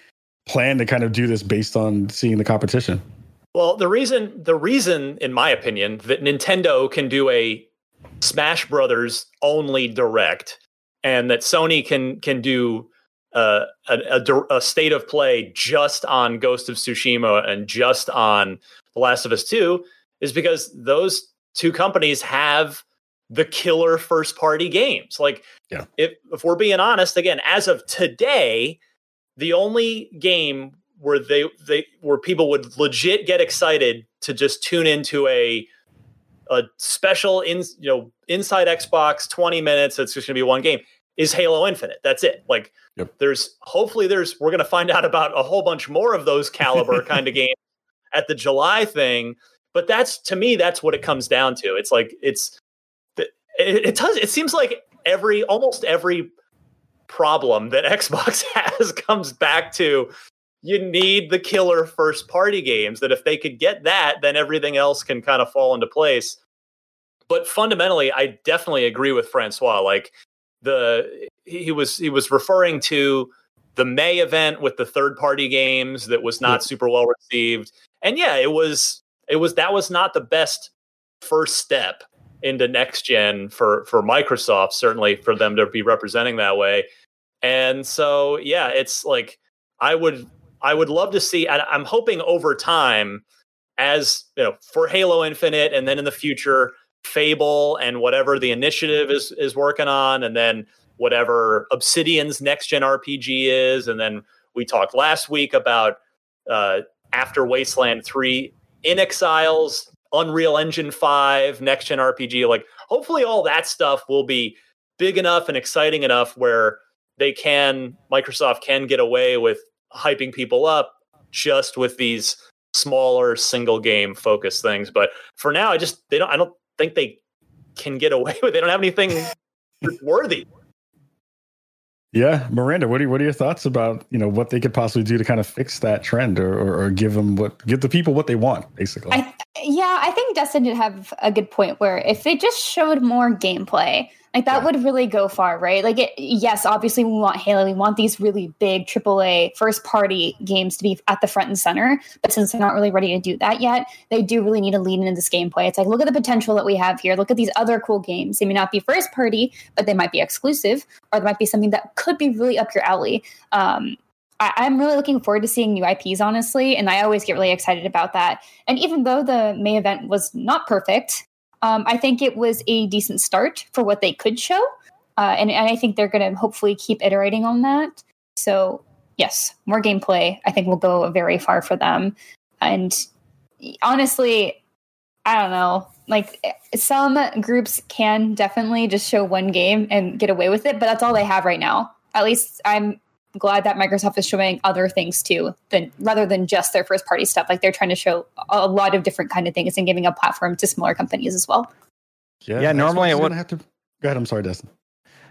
plan to kind of do this based on seeing the competition? Well, the reason the reason, in my opinion, that Nintendo can do a Smash Brothers only direct, and that Sony can can do uh, a, a a state of play just on Ghost of Tsushima and just on The Last of Us Two, is because those two companies have the killer first party games. Like, Yeah. if if we're being honest, again, as of today, the only game where they they where people would legit get excited to just tune into a a special in you know inside Xbox 20 minutes it's just going to be one game is Halo Infinite. That's it. Like Yep. there's hopefully there's we're going to find out about a whole bunch more of those caliber kind of games at the July thing, but that's to me that's what it comes down to. It's like it's it, it does it seems like every almost every problem that Xbox has comes back to you need the killer first party games that if they could get that then everything else can kind of fall into place. But fundamentally i definitely agree with francois like the he was he was referring to the may event with the third party games that was not super well received. And yeah it was it was that was not the best first step into next gen for for microsoft certainly for them to be representing that way. And so yeah it's like i would i would love to see i'm hoping over time as you know for halo infinite and then in the future fable and whatever the initiative is is working on and then whatever obsidian's next gen rpg is and then we talked last week about uh after wasteland 3 inXile's unreal engine 5 next gen rpg like hopefully all that stuff will be big enough and exciting enough where they can Microsoft can get away with hyping people up just with these smaller single game focused things. But for now, I just they don't. I don't think they can get away with. It. They don't have anything worthy. Yeah, Miranda, what are what are your thoughts about you know what they could possibly do to kind of fix that trend or or, or give them what give the people what they want basically? I, yeah, I think Destin did have a good point where if they just showed more gameplay, like that Yeah. would really go far, right? Like, it, yes, obviously we want Halo, we want these really big AAA first party games to be at the front and center. But since they're not really ready to do that yet, they do really need to lean into this gameplay. It's like, look at the potential that we have here. Look at these other cool games. They may not be first party, but they might be exclusive, or there might be something that could be really up your alley. Um, I, I'm really looking forward to seeing new IPs, honestly, and I always get really excited about that. And even though the May event was not perfect, um, I think it was a decent start for what they could show. Uh, and, and I think they're going to hopefully keep iterating on that. So, yes, more gameplay, I think will go very far for them. And honestly, I don't know. Like some groups can definitely just show one game and get away with it, but that's all they have right now. At least I'm glad that Microsoft is showing other things too, than rather than just their first party stuff. Like they're trying to show a lot of different kind of things and giving a platform to smaller companies as well. Yeah, yeah normally Xbox it is would- gonna have to. Go ahead. I'm sorry, Destin.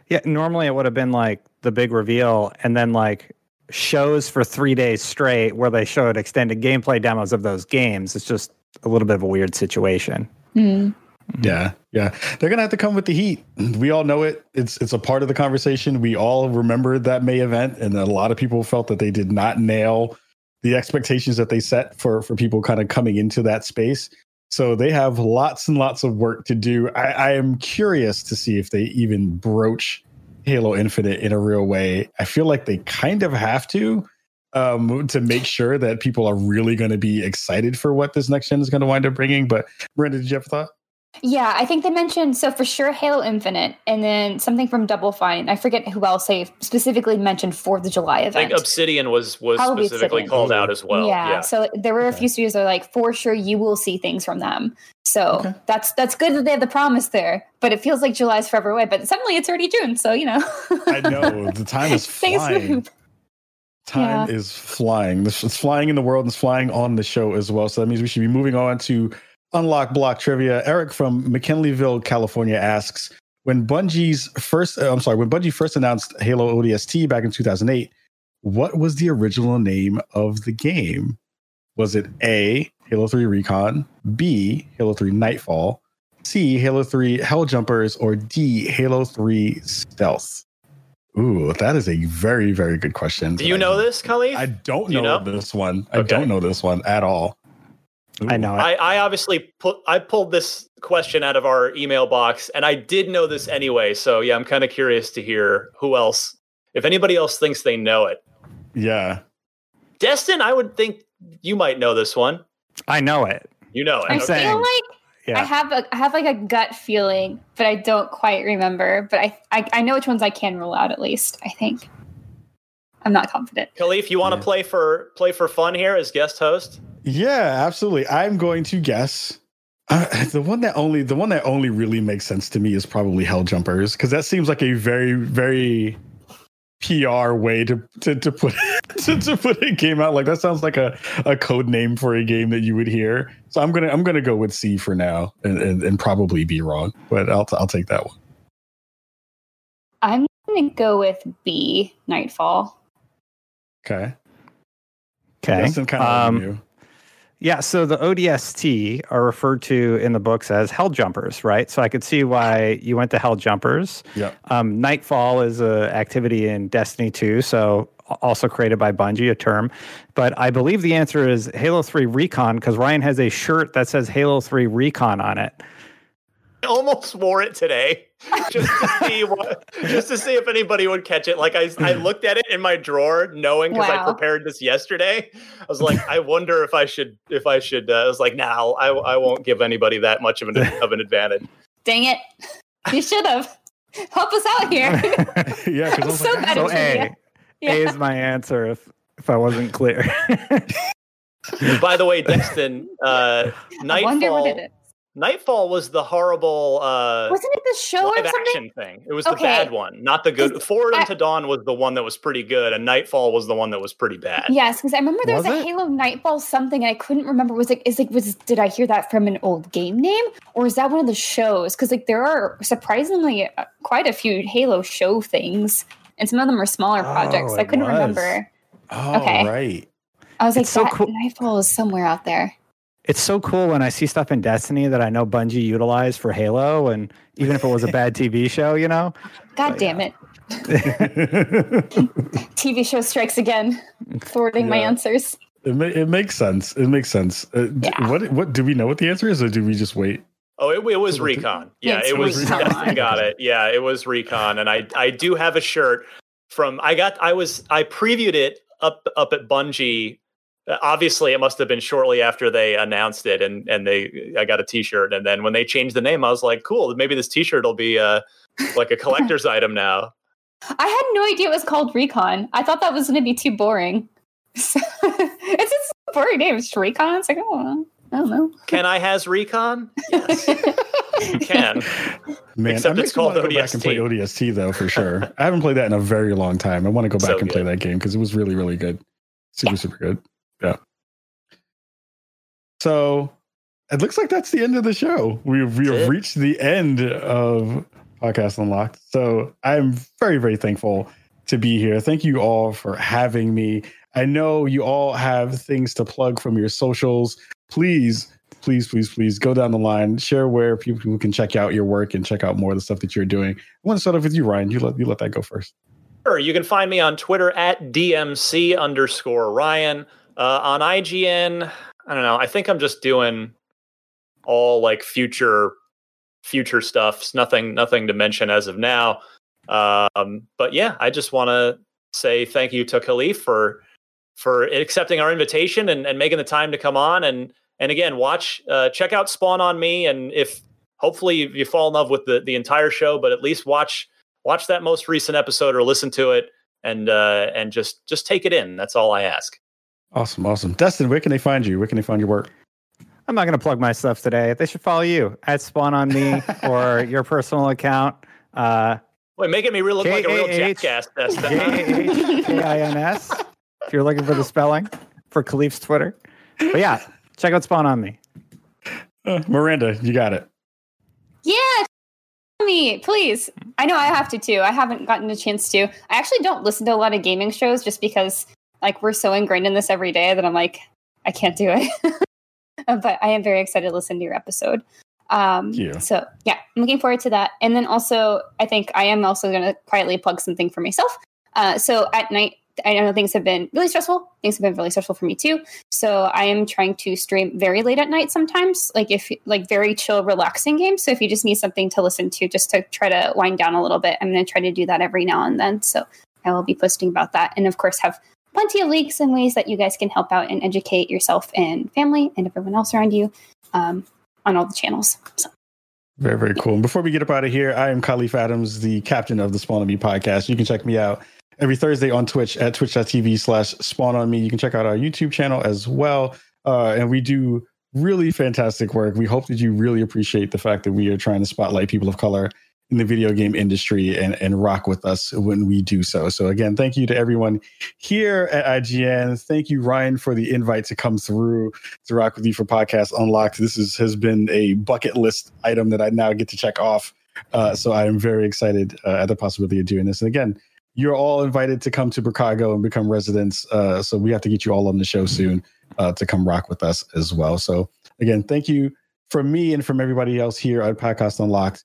Yeah, normally it would have been like the big reveal and then like shows for three days straight where they showed extended gameplay demos of those games. It's just a little bit of a weird situation. Hmm. Hmm. Yeah, yeah. They're gonna have to come with the heat. We all know it. It's it's a part of the conversation. We all remember that May event, and a lot of people felt that they did not nail the expectations that they set for for people kind of coming into that space. So they have lots and lots of work to do. I, I am curious to see if they even broach Halo Infinite in a real way. I feel like they kind of have to um, to make sure that people are really going to be excited for what this next gen is going to wind up bringing. But Miranda, did you have a thought? Yeah, I think they mentioned so for sure Halo Infinite, and then something from Double Fine. I forget who else they specifically mentioned for the July event. I event. think Obsidian was was Probably specifically Obsidian. called out as well. yeah, Yeah. so there were a few studios that are like, for sure you will see things from them. So Okay. that's that's good that they have the promise there. But it feels like July's forever away. But suddenly it's already June, so you know. I know the time is flying. Time Yeah. is flying. This it's flying in the world and it's flying on the show as well. So that means we should be moving on to unlock block trivia. Eric from McKinleyville, California asks when Bungie's first uh, I'm sorry, when Bungie first announced Halo ODST back in 2008, what was the original name of the game? Was it A, Halo 3 Recon, B, Halo 3 Nightfall, C, Halo 3 Helljumpers, or D, Halo 3 Stealth? Ooh, that is a very, very good question. Do you know this, Kahlief? I don't Do you know, know? this one. I don't know this one at all. I know it. I, I obviously put I pulled this question out of our email box, and I did know this anyway. So yeah, I'm kind of curious to hear who else, if anybody else thinks they know it. Yeah. Destin, I would think you might know this one. I know it. You know it. I okay. feel like Yeah. I have a I have like a gut feeling, but I don't quite remember. But I, I I know which ones I can rule out at least. I think. I'm not confident. Kahlief, you want to Yeah. play for play for fun here as guest host? Yeah, absolutely. I'm going to guess. Uh, the one that only the one that only really makes sense to me is probably Hell Jumpers because that seems like a very very PR way to to, to put to, to put a game out. Like that sounds like a, a code name for a game that you would hear. So I'm gonna I'm gonna go with C for now and, and, and probably be wrong, but I'll I'll take that one. I'm gonna go with B. Nightfall. Okay. Okay. Justin kind of Um, knew. Yeah, so the ODST are referred to in the books as Hell Jumpers, right? So I could see why you went to Hell Jumpers. Yeah. Um, Nightfall is a activity in Destiny 2, so also created by Bungie, a term. But I believe the answer is Halo 3 Recon because Ryan has a shirt that says Halo 3 Recon on it. I almost wore it today just to see what, just to see if anybody would catch it. Like I, I looked at it in my drawer, knowing because I prepared this yesterday. I was like, I wonder if I should, if I should. Uh, I was like, now I, I won't give anybody that much of an of an advantage. Dang it! You should have help us out here. yeah, because I I'm so like, bad so at A. trivia. A is my answer if, if I wasn't clear. By the way, Destin, uh, I wonder what Nightfall, it is. Nightfall was the horrible uh Wasn't it the show or something? action thing. It was the bad one, not the good. Forward I- into Dawn was the one that was pretty good, and Nightfall was the one that was pretty bad. Yes, because I remember there was, Was a it? Halo Nightfall something, and I couldn't remember. Was like, is like, was did I hear that from an old game name, or is that one of the shows? Because like there are surprisingly uh, quite a few Halo show things, and some of them are smaller projects. Oh, I couldn't was. remember. Oh, Okay. right. I was like, so that cool- Nightfall is somewhere out there. It's so cool when I see stuff in Destiny that I know Bungie utilized for Halo, and even if it was a bad TV show, you know, God Oh, damn it! TV show strikes again, forwarding my answers. It, ma- it makes sense. It makes sense. Uh, d- Yeah. What what do we know what the answer is, or do we just wait? Oh, it, it was Was Recon. Yeah, It's it was. Recon. Destin got it. Yeah, it was Recon, and I I do have a shirt from. I got. I was. I previewed it up up at Bungie. Uh, Obviously, it must have been shortly after they announced it, and and they. I got a T-shirt, and then when they changed the name, I was like, cool. Maybe this T-shirt will be uh like a collector's item now. I had no idea it was called Recon. I thought that was going to be too boring. it's just a boring name. It's Recon. It's like, oh, I don't know. Can I has Recon? Yes, you can. Man, Except I it's makes me called wanna go back and play ODST. ODST though for sure. I haven't played that in a very long time. I want to go back So and play that game because it was really really good, super Yeah. super good. Yeah. So it looks like that's the end of the show. We've we have reached the end of podcast unlocked. So I'm very very thankful to be here. Thank you all for having me. I know you all have things to plug from your socials. Please, please, please, please go down the line, share where people, people can check out your work and check out more of the stuff that you're doing. I want to start off with you, Ryan. You let you let that go first. Sure. You can find me on Twitter at DMC underscore Ryan. Uh, on IGN, I don't know. I think I'm just doing all like future future stuffs. Nothing nothing to mention as of now. Um, but yeah, I just want to say thank you to Kahlief for for accepting our invitation and, and making the time to come on and and again watch uh, check out Spawn on Me and if hopefully you, you fall in love with the the entire show, but at least watch watch that most recent episode or listen to it and uh and just just take it in that's all i ask Awesome, awesome. Destin, where can they find you? Where can they find your work? I'm not going to plug my stuff today. They should follow you at Spawn on Me or your personal account. Uh, Wait, making me real look like a real J-A-H. jackass Destin. J-A-H-K-I-N-S. if you're looking for the spelling for Kahlief's Twitter. But yeah, check out Spawn on Me. Uh, Miranda, you got it. Yeah, me, please. I know I have to too. I haven't gotten a chance to. I actually don't listen to a lot of gaming shows just because like we're so ingrained in this every day that I'm like, I can't do it. but I am very excited to listen to your episode. Um, you. So yeah, I'm looking forward to that. And then also, I think I am also going to quietly plug something for myself. Uh, so at night, I know things have been really stressful. Things have been really stressful for me too. So I am trying to stream very late at night sometimes, like if like very chill, relaxing games. So if you just need something to listen to, just to try to wind down a little bit, I'm going to try to do that every now and then. So I will be posting about that, and of course have plenty of links and ways that you guys can help out and educate yourself and family and everyone else around you um, on all the channels. So Very, very cool. And before we get up out of here, I am Kahlief Adams, the captain of the Spawn on Me podcast. You can check me out every Thursday on Twitch at twitch.tv slash spawn on me. You can check out our YouTube channel as well. Uh, and we do really fantastic work. We hope that you really appreciate the fact that we are trying to spotlight people of color in the video game industry and, and rock with us when we do so. So again, thank you to everyone here at IGN. Thank you, Ryan, for the invite to come through to rock with you for Podcast Unlocked. This is, has been a bucket list item that I now get to check off. Uh, so I am very excited uh, at the possibility of doing this. And again, you're all invited to come to Chicago and become residents. Uh, so we have to get you all on the show soon uh, to come rock with us as well. So again, thank you from me and from everybody else here at Podcast Unlocked.